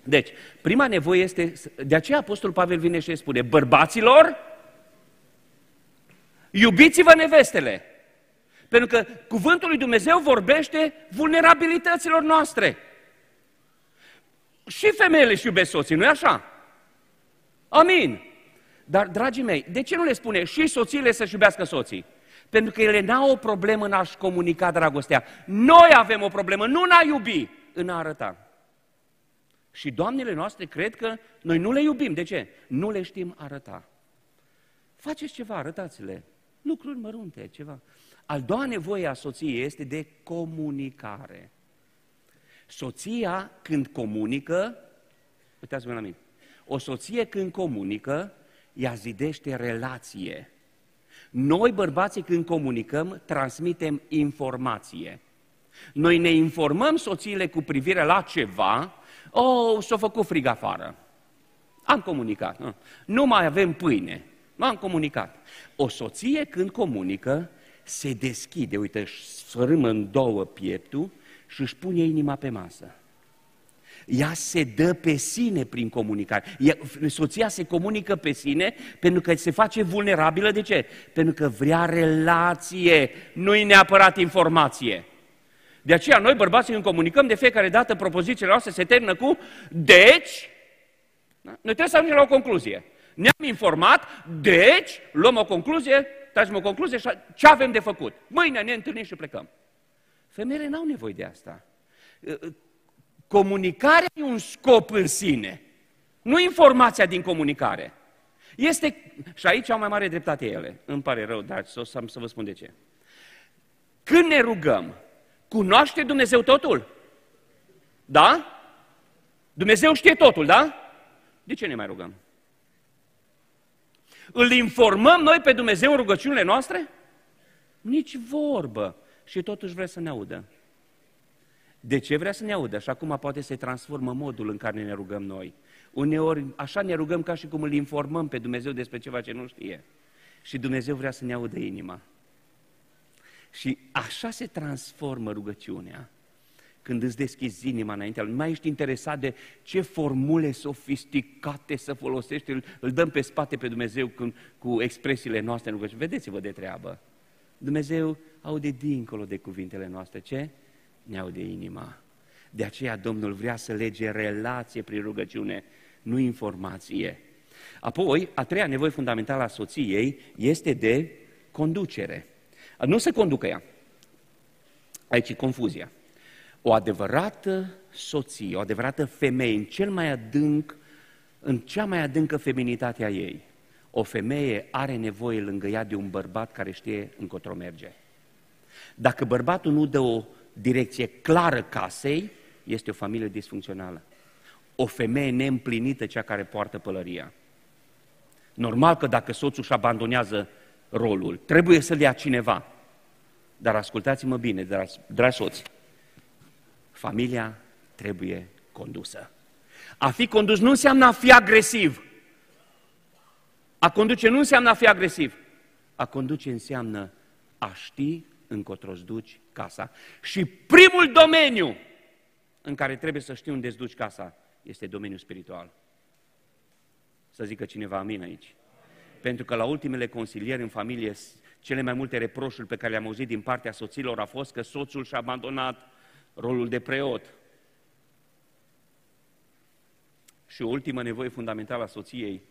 Deci, prima nevoie este, de aceea Apostolul Pavel vine și spune, bărbaților, iubiți-vă nevestele. Pentru că cuvântul lui Dumnezeu vorbește vulnerabilităților noastre. Și femeile își iubesc soții, nu-i așa? Amin. Dar, dragii mei, de ce nu le spune și soțiile să-și iubească soții? Pentru că ele n-au o problemă în a-și comunica dragostea. Noi avem o problemă, nu în a iubi, în a arăta. Și doamnele noastre cred că noi nu le iubim. De ce? Nu le știm arăta. Faceți ceva, arătați-le. Lucruri mărunte, ceva. Al doua nevoie a soției este de comunicare. Soția, când comunică, uitați-vă la mine, o soție când comunică, ea zidește relație. Noi, bărbații, când comunicăm, transmitem informație. Noi ne informăm soțiile cu privire la ceva, oh, s-a făcut frig afară. Am comunicat. Nu mai avem pâine. M-am comunicat. O soție când comunică, se deschide, uite, își sfărâmă în două pieptul și își pune inima pe masă. Ea se dă pe sine prin comunicare. Ea, soția se comunică pe sine pentru că se face vulnerabilă. De ce? Pentru că vrea relație, nu-i neapărat informație. De aceea noi bărbații când comunicăm de fiecare dată propozițiile noastre se termină cu deci, da? noi trebuie să ajungem la o concluzie. Ne-am informat, deci luăm o concluzie, tragem o concluzie și ce avem de făcut? Mâine ne întâlnim și plecăm. Femeile n-au nevoie de asta. Comunicarea e un scop în sine, nu informația din comunicare. Este, și aici au mai mare dreptate ele, îmi pare rău, dar să, să vă spun de ce. Când ne rugăm, cunoaște Dumnezeu totul? Da? Dumnezeu știe totul, da? De ce ne mai rugăm? Îl informăm noi pe Dumnezeu în rugăciunile noastre? Nici vorbă. Și totuși vrea să ne audă. De ce vrea să ne audă? Și acum poate se transformă modul în care ne rugăm noi. Uneori așa ne rugăm ca și cum îl informăm pe Dumnezeu despre ceva ce nu știe. Și Dumnezeu vrea să ne audă inima. Și așa se transformă rugăciunea. Când îți deschizi inima înaintea lui, nu mai ești interesat de ce formule sofisticate să folosești, îl, îl dăm pe spate pe Dumnezeu cu, cu expresiile noastre în rugăciune. Vedeți-vă de treabă. Dumnezeu aude dincolo de cuvintele noastre. Ce? Ne aude inima. De aceea Domnul vrea să lege relație prin rugăciune, nu informație. Apoi, a treia nevoie fundamentală a soției este de conducere. Nu se conducă ea. Aici e confuzia. O adevărată soție, o adevărată femeie, în cel mai adânc, în cea mai adâncă feminitatea ei, o femeie are nevoie lângă ea de un bărbat care știe încotro merge. Dacă bărbatul nu dă o direcție clară casei, este o familie disfuncțională. O femeie neîmplinită cea care poartă pălăria. Normal că dacă soțul își abandonează rolul, trebuie să-l ia cineva. Dar ascultați-mă bine, dragi, dragi soți, familia trebuie condusă. A fi condus nu înseamnă a fi agresiv. A conduce nu înseamnă a fi agresiv. A conduce înseamnă a ști încotro duci casa. Și primul domeniu în care trebuie să știi unde îți duci casa este domeniul spiritual. Să zică cineva amin aici. Pentru că la ultimele consilieri în familie, cele mai multe reproșuri pe care le-am auzit din partea soților a fost că soțul și-a abandonat rolul de preot. Și o ultimă nevoie fundamentală a soției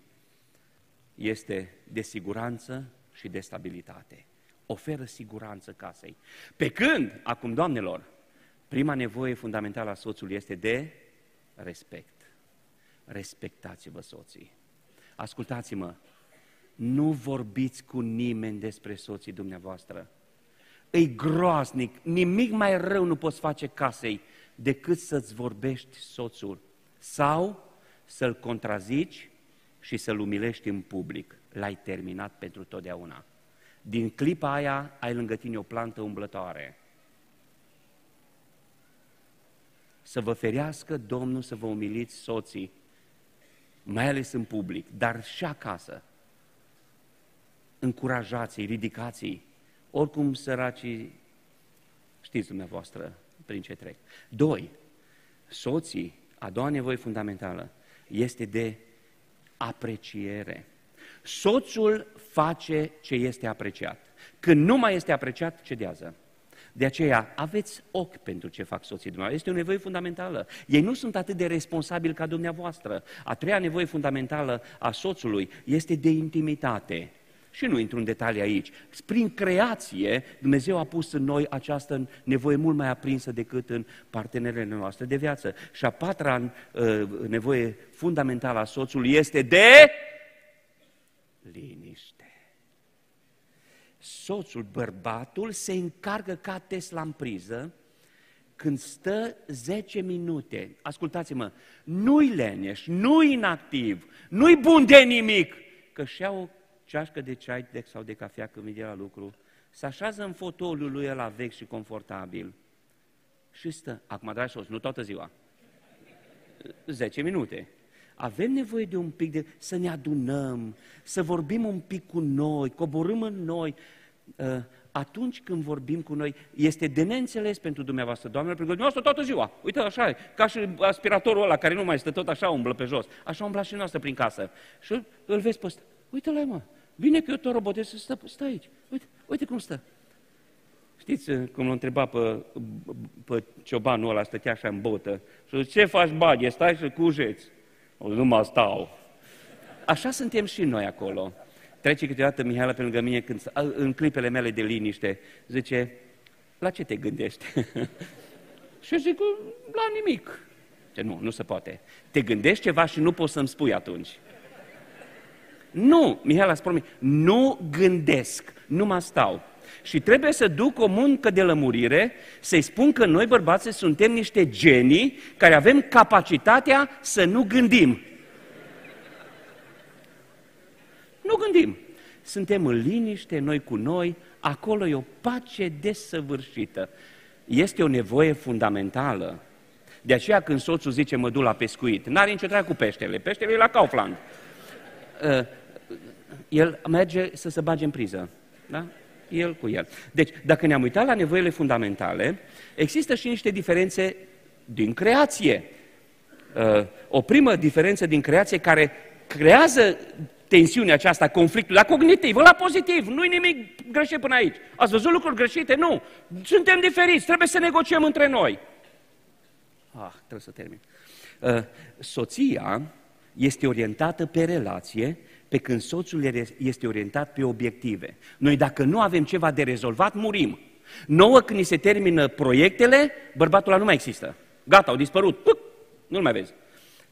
este de siguranță și de stabilitate. Oferă siguranță casei. Pe când, acum, doamnelor, prima nevoie fundamentală a soțului este de respect. Respectați-vă soții. Ascultați-mă, nu vorbiți cu nimeni despre soții dumneavoastră. E groaznic, nimic mai rău nu poți face casei decât să-ți vorbești soțul sau să-l contrazici și să-l umilești în public. L-ai terminat pentru totdeauna. Din clipa aia ai lângă tine o plantă umblătoare. Să vă ferească Domnul să vă umiliți soții, mai ales în public, dar și acasă. Încurajați-i, ridicați-i, oricum săracii, știți dumneavoastră prin ce trec. Doi, soții A doua nevoie fundamentală este de apreciere. Soțul face ce este apreciat. Când nu mai este apreciat, cedează. De aceea, aveți ochi pentru ce fac soții dumneavoastră. Este o nevoie fundamentală. Ei nu sunt atât de responsabili ca dumneavoastră. A treia nevoie fundamentală a soțului este de intimitate. Și nu intru în detalii aici. Prin creație, Dumnezeu a pus în noi această nevoie mult mai aprinsă decât în partenerele noastre de viață. Și a patra uh, nevoie fundamentală a soțului este de liniște. Soțul, bărbatul, se încarcă ca Tesla în priză când stă 10 minute. Ascultați-mă, nu-i leneș, nu-i inactiv, nu-i bun de nimic, că și o ceașcă de ceai de, sau de cafea când vine la lucru, se așează în fotoliul lui ăla vechi și confortabil și stă. Acum, dragi soț, nu toată ziua. 10 minute. Avem nevoie de un pic de, să ne adunăm, să vorbim un pic cu noi, coborâm în noi. Ă, atunci când vorbim cu noi, este de neînțeles pentru dumneavoastră, doamnelor, pentru că dumneavoastră toată ziua. Uite, așa e, ca și aspiratorul ăla care nu mai stă tot așa, umblă pe jos. Așa umbla și noastră prin casă. Și îl vezi pe ăsta. Uite-l, mă, Vine că eu tot robotez să stă, stă aici. Uite, uite cum stă. Știți uh, cum l-a întrebat pe, pe ciobanul ăla, stătea așa în botă. Și zice, ce faci, baghe, stai și cujeți. O, nu mă stau. Așa suntem și noi acolo. Trece câteodată Mihaela pe lângă mine când, în clipele mele de liniște. Zice, la ce te gândești? *laughs* și eu zic, la nimic. Ce nu, nu se poate. Te gândești ceva și nu poți să-mi spui atunci. Nu, Mihaela spune, nu gândesc, nu mă stau. Și trebuie să duc o muncă de lămurire, să-i spun că noi bărbații suntem niște genii care avem capacitatea să nu gândim. Nu gândim. Suntem în liniște, noi cu noi, acolo e o pace desăvârșită. Este o nevoie fundamentală. De aceea când soțul zice mă duc la pescuit, n-are nicio treabă cu peștele, peștele e la Kaufland. Uh, el merge să se bage în priză. Da? El cu el. Deci, dacă ne-am uitat la nevoile fundamentale, există și niște diferențe din creație. Uh, o primă diferență din creație care creează tensiunea aceasta, conflictul, la cognitiv, la pozitiv, nu-i nimic greșit până aici. Ați văzut lucruri greșite? Nu. Suntem diferiți, trebuie să negociem între noi. Ah, trebuie să termin. Uh, soția este orientată pe relație pe când soțul este orientat pe obiective. Noi dacă nu avem ceva de rezolvat, murim. Nouă când ni se termină proiectele, bărbatul ăla nu mai există. Gata, au dispărut. Puc, nu-l mai vezi.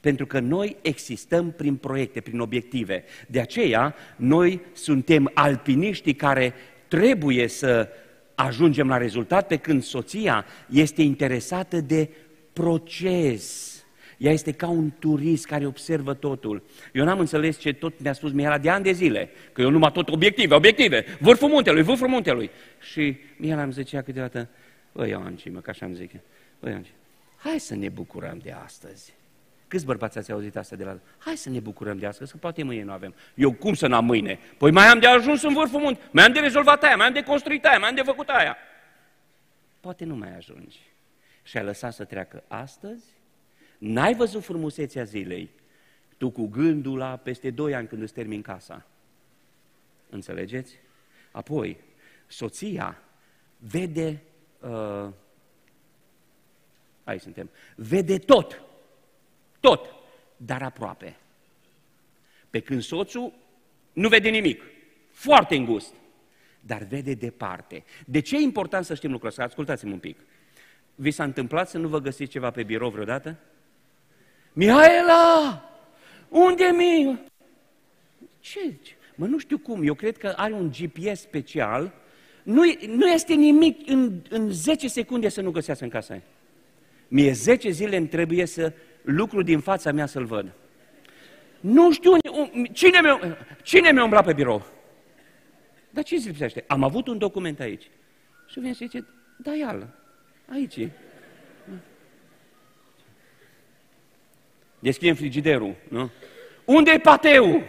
Pentru că noi existăm prin proiecte, prin obiective. De aceea, noi suntem alpiniștii care trebuie să ajungem la rezultat, pe când soția este interesată de proces ea este ca un turist care observă totul. Eu n-am înțeles ce tot mi-a spus Mihaela de ani de zile, că eu numai tot obiective, obiective, vârful muntelui, vârful muntelui. Și Mihaela îmi zicea câteodată, băi, Ioanci, mă, că așa îmi zic, băi, Ioanci, hai să ne bucurăm de astăzi. Câți bărbați ați auzit asta de la... Hai să ne bucurăm de astăzi, că poate mâine nu avem. Eu cum să n-am mâine? Păi mai am de ajuns în vârful muntelui, mai am de rezolvat aia, mai am de construit aia, mai am de făcut aia. Poate nu mai ajungi. Și ai lăsat să treacă astăzi N-ai văzut frumusețea zilei, tu cu gândul la peste doi ani când îți termin casa. Înțelegeți? Apoi, soția vede, uh, aici suntem, vede tot, tot, dar aproape. Pe când soțul nu vede nimic, foarte îngust, dar vede departe. De ce e important să știm lucrul ăsta? Ascultați-mă un pic. Vi s-a întâmplat să nu vă găsiți ceva pe birou vreodată? Mihaela, unde mi? Ce? Mă, nu știu cum, eu cred că are un GPS special, nu, nu este nimic în, în 10 secunde să nu găsească în casa aia. Mie 10 zile îmi trebuie să lucru din fața mea să-l văd. Nu știu cine mi-a, cine mi-a umblat pe birou. Dar ce se lipsește? Am avut un document aici. Și vine și zice, da, iară, aici Deschidem frigiderul, nu? Unde e pateu?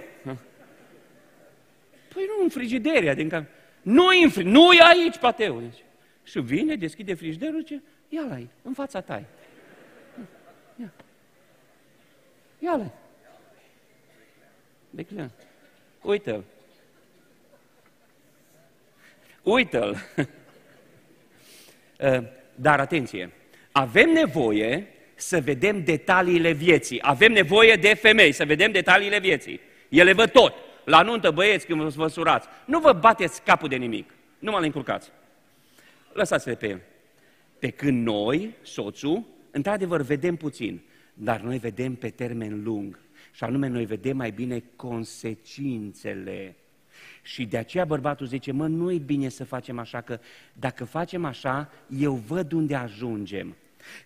Păi nu, în frigideria din cam... Nu e, în nu e aici pateu. Deci. Și vine, deschide frigiderul, ce? ia la în fața ta. Ia. Ia-le. Beclean. Uită-l. Uită-l. *laughs* Uh, dar atenție, avem nevoie să vedem detaliile vieții. Avem nevoie de femei, să vedem detaliile vieții. Ele văd tot. La nuntă, băieți, când vă surați, nu vă bateți capul de nimic. Nu mă încurcați. Lăsați-le pe el. Pe când noi, soțul, într-adevăr vedem puțin, dar noi vedem pe termen lung. Și anume, noi vedem mai bine consecințele. Și de aceea bărbatul zice, mă, nu e bine să facem așa, că dacă facem așa, eu văd unde ajungem.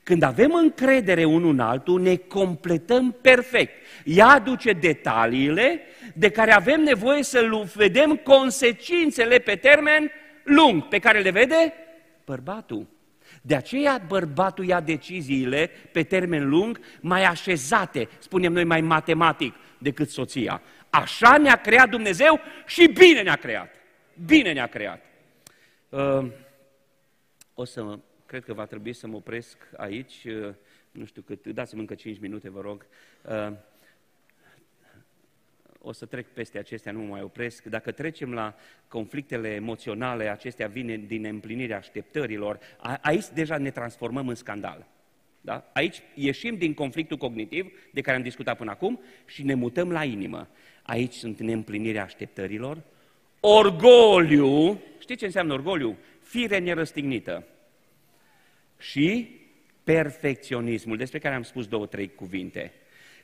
Când avem încredere unul în altul, ne completăm perfect. Ea aduce detaliile de care avem nevoie să vedem consecințele pe termen lung, pe care le vede bărbatul. De aceea bărbatul ia deciziile pe termen lung mai așezate, spunem noi mai matematic, decât soția. Așa ne-a creat Dumnezeu și bine ne-a creat. Bine ne-a creat. Uh, o să, cred că va trebui să mă opresc aici, uh, nu știu cât, dați-mi încă 5 minute, vă rog. Uh, o să trec peste acestea, nu mă mai opresc. Dacă trecem la conflictele emoționale, acestea vin din împlinirea așteptărilor, aici deja ne transformăm în scandal. Da? Aici ieșim din conflictul cognitiv de care am discutat până acum și ne mutăm la inimă. Aici sunt neîmplinirea așteptărilor, orgoliu, știți ce înseamnă orgoliu? Fire nerăstignită. Și perfecționismul, despre care am spus două, trei cuvinte.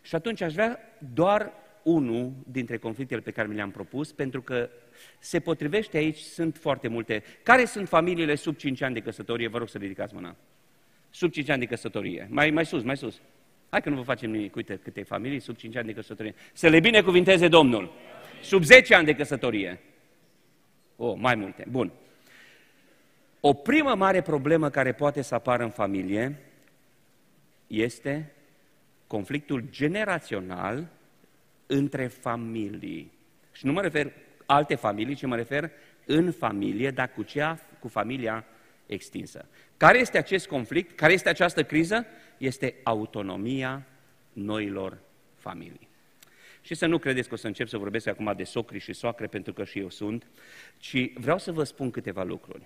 Și atunci aș vrea doar unul dintre conflictele pe care mi le-am propus, pentru că se potrivește aici, sunt foarte multe. Care sunt familiile sub 5 ani de căsătorie? Vă rog să ridicați mâna. Sub 5 ani de căsătorie. Mai, mai sus, mai sus. Hai că nu vă facem nimic. Uite câte familii sub 5 ani de căsătorie. Să le binecuvinteze Domnul. Sub 10 ani de căsătorie. O, oh, mai multe. Bun. O primă mare problemă care poate să apară în familie este conflictul generațional între familii. Și nu mă refer alte familii, ci mă refer în familie, dar cu cea, cu familia extinsă. Care este acest conflict? Care este această criză? Este autonomia noilor familii. Și să nu credeți că o să încep să vorbesc acum de socri și soacre, pentru că și eu sunt, ci vreau să vă spun câteva lucruri.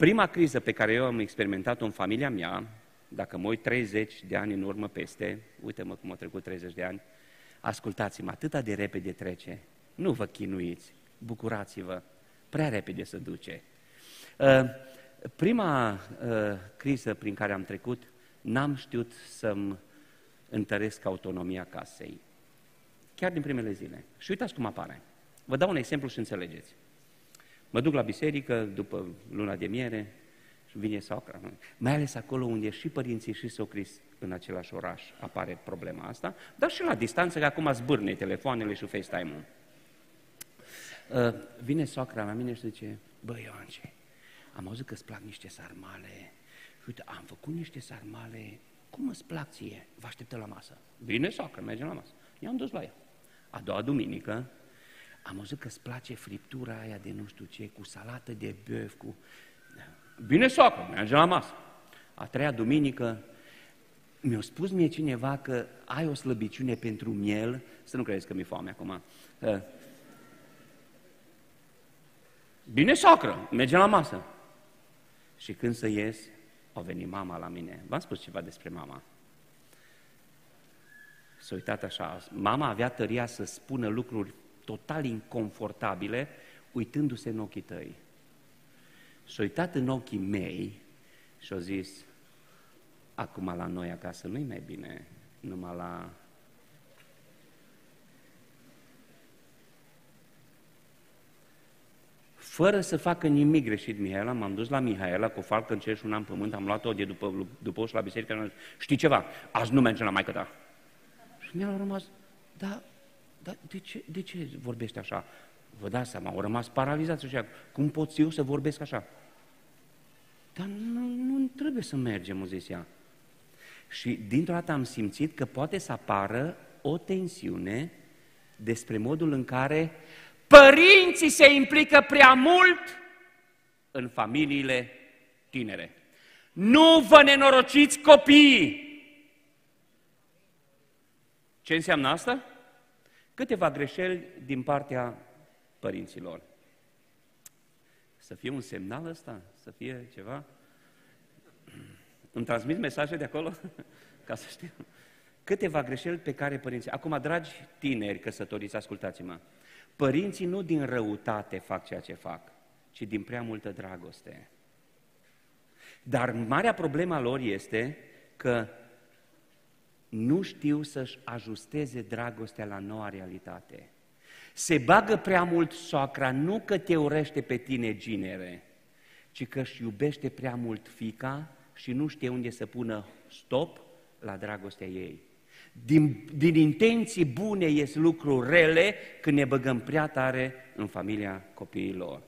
Prima criză pe care eu am experimentat-o în familia mea, dacă mă uit 30 de ani în urmă peste, uite-mă cum au trecut 30 de ani, ascultați-mă, atâta de repede trece, nu vă chinuiți, bucurați-vă, prea repede se duce. Uh, prima uh, criză prin care am trecut, n-am știut să-mi întăresc autonomia casei. Chiar din primele zile. Și uitați cum apare. Vă dau un exemplu și înțelegeți. Mă duc la biserică după luna de miere și vine socra. Mai ales acolo unde și părinții și socris în același oraș apare problema asta, dar și la distanță, că acum zbârne telefoanele și FaceTime-ul. Uh, vine soacra la mine și zice, bă, Ioance, am auzit că îți plac niște sarmale. Și uite, am făcut niște sarmale, cum îți plac ție? Vă așteptă la masă. Bine, soacră, mergem la masă. I-am dus la ea. A doua duminică, am auzit că îți place friptura aia de nu știu ce, cu salată de băf, cu... Bine, soacră, mergem la masă. A treia duminică, mi-a spus mie cineva că ai o slăbiciune pentru miel, să nu credeți că mi-e foame acum. Bine, socră, mergem la masă. Și când să ies, a venit mama la mine. V-am spus ceva despre mama. S-a uitat așa. Mama avea tăria să spună lucruri total inconfortabile, uitându-se în ochii tăi. S-a uitat în ochii mei și a zis, acum la noi acasă nu-i mai bine, numai la fără să facă nimic greșit Mihaela, m-am dus la Mihaela cu falcă în cer și una în pământ, am luat-o de după, după și la biserică, am zis, știi ceva, azi nu merge la maică ta. Și mi-a rămas, da, da, de ce, de ce vorbești așa? Vă dați seama, au rămas paralizați așa, cum pot eu să vorbesc așa? Dar nu, nu trebuie să mergem, o zis ea. Și dintr-o dată am simțit că poate să apară o tensiune despre modul în care Părinții se implică prea mult în familiile tinere. Nu vă nenorociți copiii! Ce înseamnă asta? Câteva greșeli din partea părinților. Să fie un semnal ăsta? Să fie ceva? Îmi transmit mesaje de acolo? *laughs* Ca să știu. Câteva greșeli pe care părinții... Acum, dragi tineri căsătoriți, ascultați-mă. Părinții nu din răutate fac ceea ce fac, ci din prea multă dragoste. Dar marea problema lor este că nu știu să-și ajusteze dragostea la noua realitate. Se bagă prea mult soacra, nu că te urește pe tine ginere, ci că își iubește prea mult fica și nu știe unde să pună stop la dragostea ei. Din, din intenții bune ies lucruri rele când ne băgăm prea tare în familia copiilor.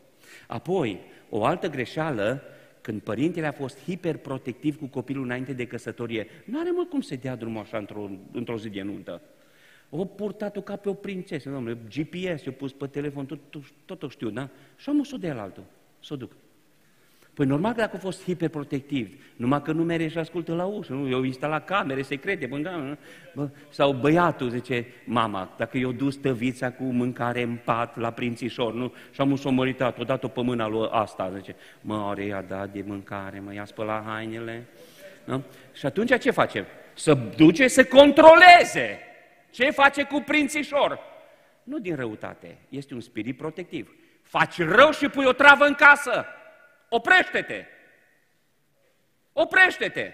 Apoi, o altă greșeală, când părintele a fost hiperprotectiv cu copilul înainte de căsătorie, nu are mult cum să dea drumul așa într-o, într-o zi de nuntă. O purtat-o ca pe o prințesă, domnule, GPS, i-a pus pe telefon, tot, tot, tot o știu, da? Și am o de el altul, să o duc. Păi normal că dacă a fost hiperprotectiv, numai că nu mere și ascultă la ușă, nu? Eu instalat camere secrete, bă, bă, sau băiatul, zice mama, dacă eu dus tăvița cu mâncare în pat la prințișor, nu? Și am usomăritat, o dat-o pe mâna lui asta, zice, mă, ori i-a dat de mâncare, mă, i-a spălat hainele, nu? Și atunci ce face? Să duce să controleze. Ce face cu prințișor? Nu din răutate, este un spirit protectiv. Faci rău și pui o travă în casă. Oprește-te! Oprește-te!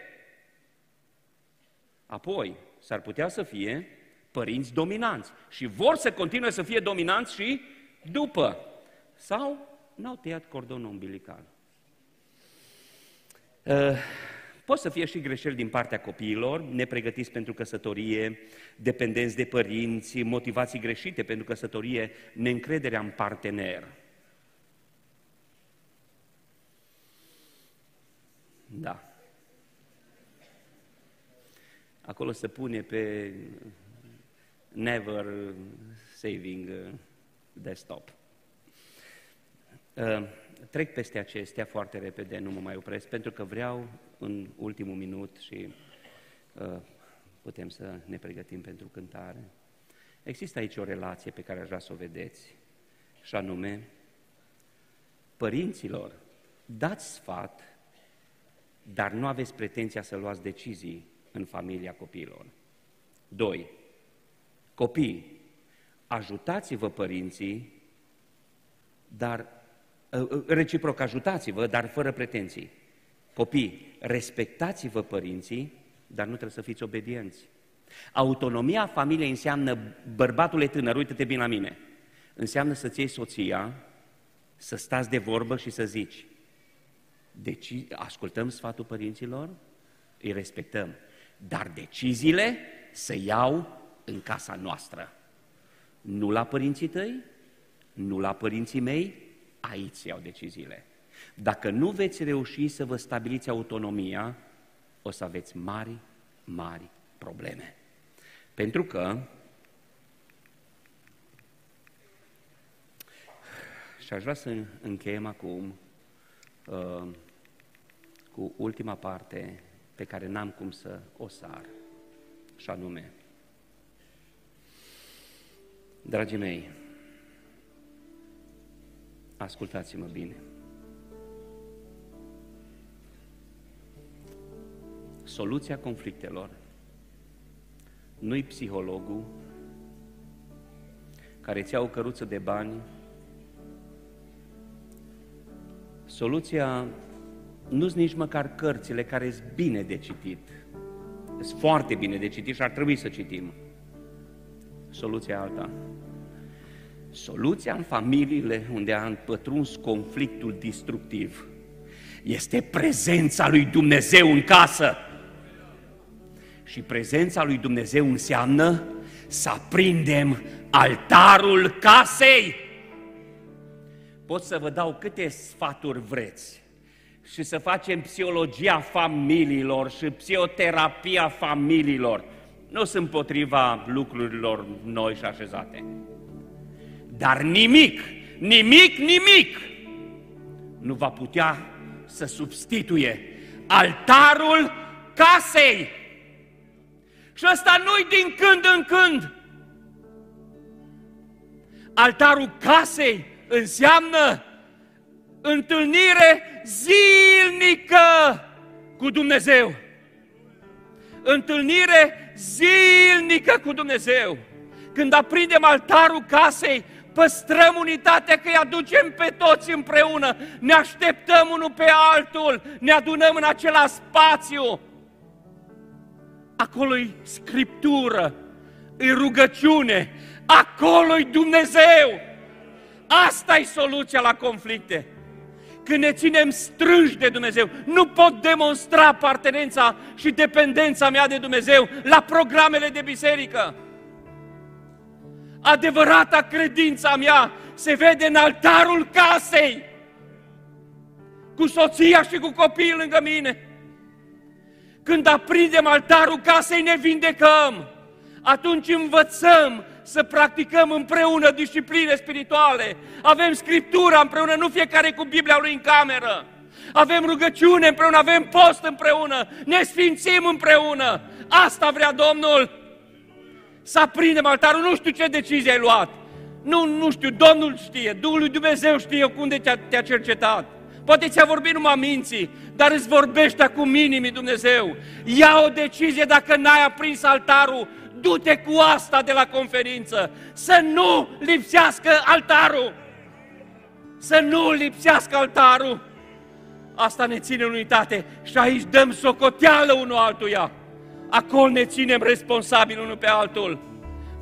Apoi, s-ar putea să fie părinți dominanți și vor să continue să fie dominanți și după. Sau n-au tăiat cordonul umbilical. Uh, pot să fie și greșeli din partea copiilor, nepregătiți pentru căsătorie, dependenți de părinți, motivații greșite pentru căsătorie, neîncrederea în partener. Da. Acolo se pune pe never saving uh, desktop. Uh, trec peste acestea foarte repede, nu mă mai opresc, pentru că vreau în ultimul minut și uh, putem să ne pregătim pentru cântare. Există aici o relație pe care aș vrea să o vedeți, și anume, părinților, dați sfat dar nu aveți pretenția să luați decizii în familia copiilor. 2. Copii, ajutați-vă părinții, dar ă, ă, reciproc ajutați-vă, dar fără pretenții. Copii, respectați-vă părinții, dar nu trebuie să fiți obedienți. Autonomia familiei înseamnă, bărbatul e tânăr, uite-te bine la mine, înseamnă să-ți iei soția, să stați de vorbă și să zici, deci, ascultăm sfatul părinților, îi respectăm, dar deciziile se iau în casa noastră. Nu la părinții tăi, nu la părinții mei, aici se iau deciziile. Dacă nu veți reuși să vă stabiliți autonomia, o să aveți mari, mari probleme. Pentru că și aș vrea să încheiem acum uh, cu ultima parte pe care n-am cum să o sar, și anume, dragii mei, ascultați-mă bine. Soluția conflictelor nu-i psihologul care ți-a o căruță de bani, soluția nu sunt nici măcar cărțile care sunt bine de citit. Sunt foarte bine de citit și ar trebui să citim. Soluția alta. Soluția în familiile unde a pătruns conflictul destructiv este prezența lui Dumnezeu în casă. Și prezența lui Dumnezeu înseamnă să aprindem altarul casei. Pot să vă dau câte sfaturi vreți și să facem psihologia familiilor și psihoterapia familiilor. Nu sunt împotriva lucrurilor noi și așezate. Dar nimic, nimic, nimic nu va putea să substituie altarul casei. Și ăsta nu-i din când în când. Altarul casei înseamnă întâlnire zilnică cu Dumnezeu. Întâlnire zilnică cu Dumnezeu. Când aprindem altarul casei, păstrăm unitatea că îi aducem pe toți împreună, ne așteptăm unul pe altul, ne adunăm în același spațiu. Acolo-i Scriptură, e rugăciune, acolo-i Dumnezeu. Asta e soluția la conflicte. Când ne ținem strânși de Dumnezeu, nu pot demonstra partenența și dependența mea de Dumnezeu la programele de biserică. Adevărata credința mea se vede în altarul casei, cu soția și cu copiii lângă mine. Când aprindem altarul casei, ne vindecăm. Atunci învățăm să practicăm împreună discipline spirituale. Avem Scriptura împreună, nu fiecare cu Biblia lui în cameră. Avem rugăciune împreună, avem post împreună, ne sfințim împreună. Asta vrea Domnul. Să aprindem altarul, nu știu ce decizie ai luat. Nu, nu știu, Domnul știe, Duhul lui Dumnezeu știe unde te-a, te cercetat. Poate ți-a vorbit numai minții, dar îți vorbește acum minimii Dumnezeu. Ia o decizie dacă n-ai aprins altarul, du-te cu asta de la conferință, să nu lipsească altarul. Să nu lipsească altarul. Asta ne ține în unitate și aici dăm socoteală unul altuia. Acolo ne ținem responsabili unul pe altul.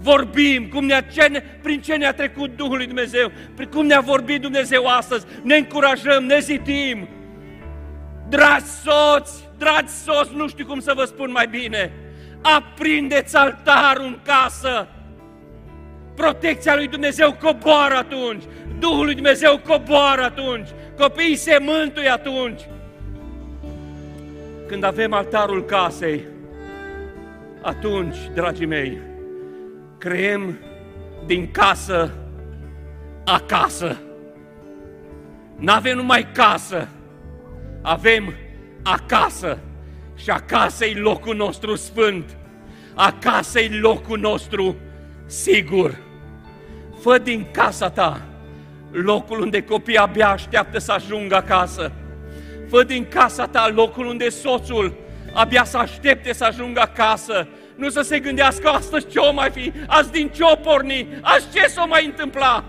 Vorbim cum ne-a, ce, prin ce ne-a trecut Duhul lui Dumnezeu, prin cum ne-a vorbit Dumnezeu astăzi. Ne încurajăm, ne zitim. Dragi soți, dragi soți, nu știu cum să vă spun mai bine. Aprindeți altarul în casă. Protecția lui Dumnezeu coboară atunci. Duhul lui Dumnezeu coboară atunci. Copiii se mântuie atunci. Când avem altarul casei, atunci, dragii mei, creăm din casă acasă. Nu avem numai casă, avem acasă. Și acasă e locul nostru sfânt. Acasă e locul nostru sigur. Fă din casa ta locul unde copiii abia așteaptă să ajungă acasă. Fă din casa ta locul unde soțul abia să aștepte să ajungă acasă. Nu să se gândească astăzi ce o mai fi, azi din ce o porni, azi ce s-o mai întâmpla.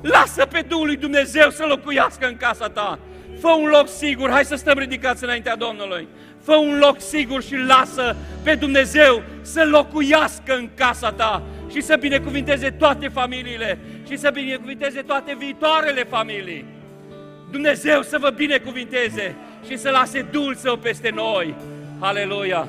Lasă pe Duhul lui Dumnezeu să locuiască în casa ta. Fă un loc sigur, hai să stăm ridicați înaintea Domnului. Fă un loc sigur și lasă pe Dumnezeu să locuiască în casa ta și să binecuvinteze toate familiile și să binecuvinteze toate viitoarele familii. Dumnezeu să vă binecuvinteze și să lase Duhul Său peste noi. Aleluia!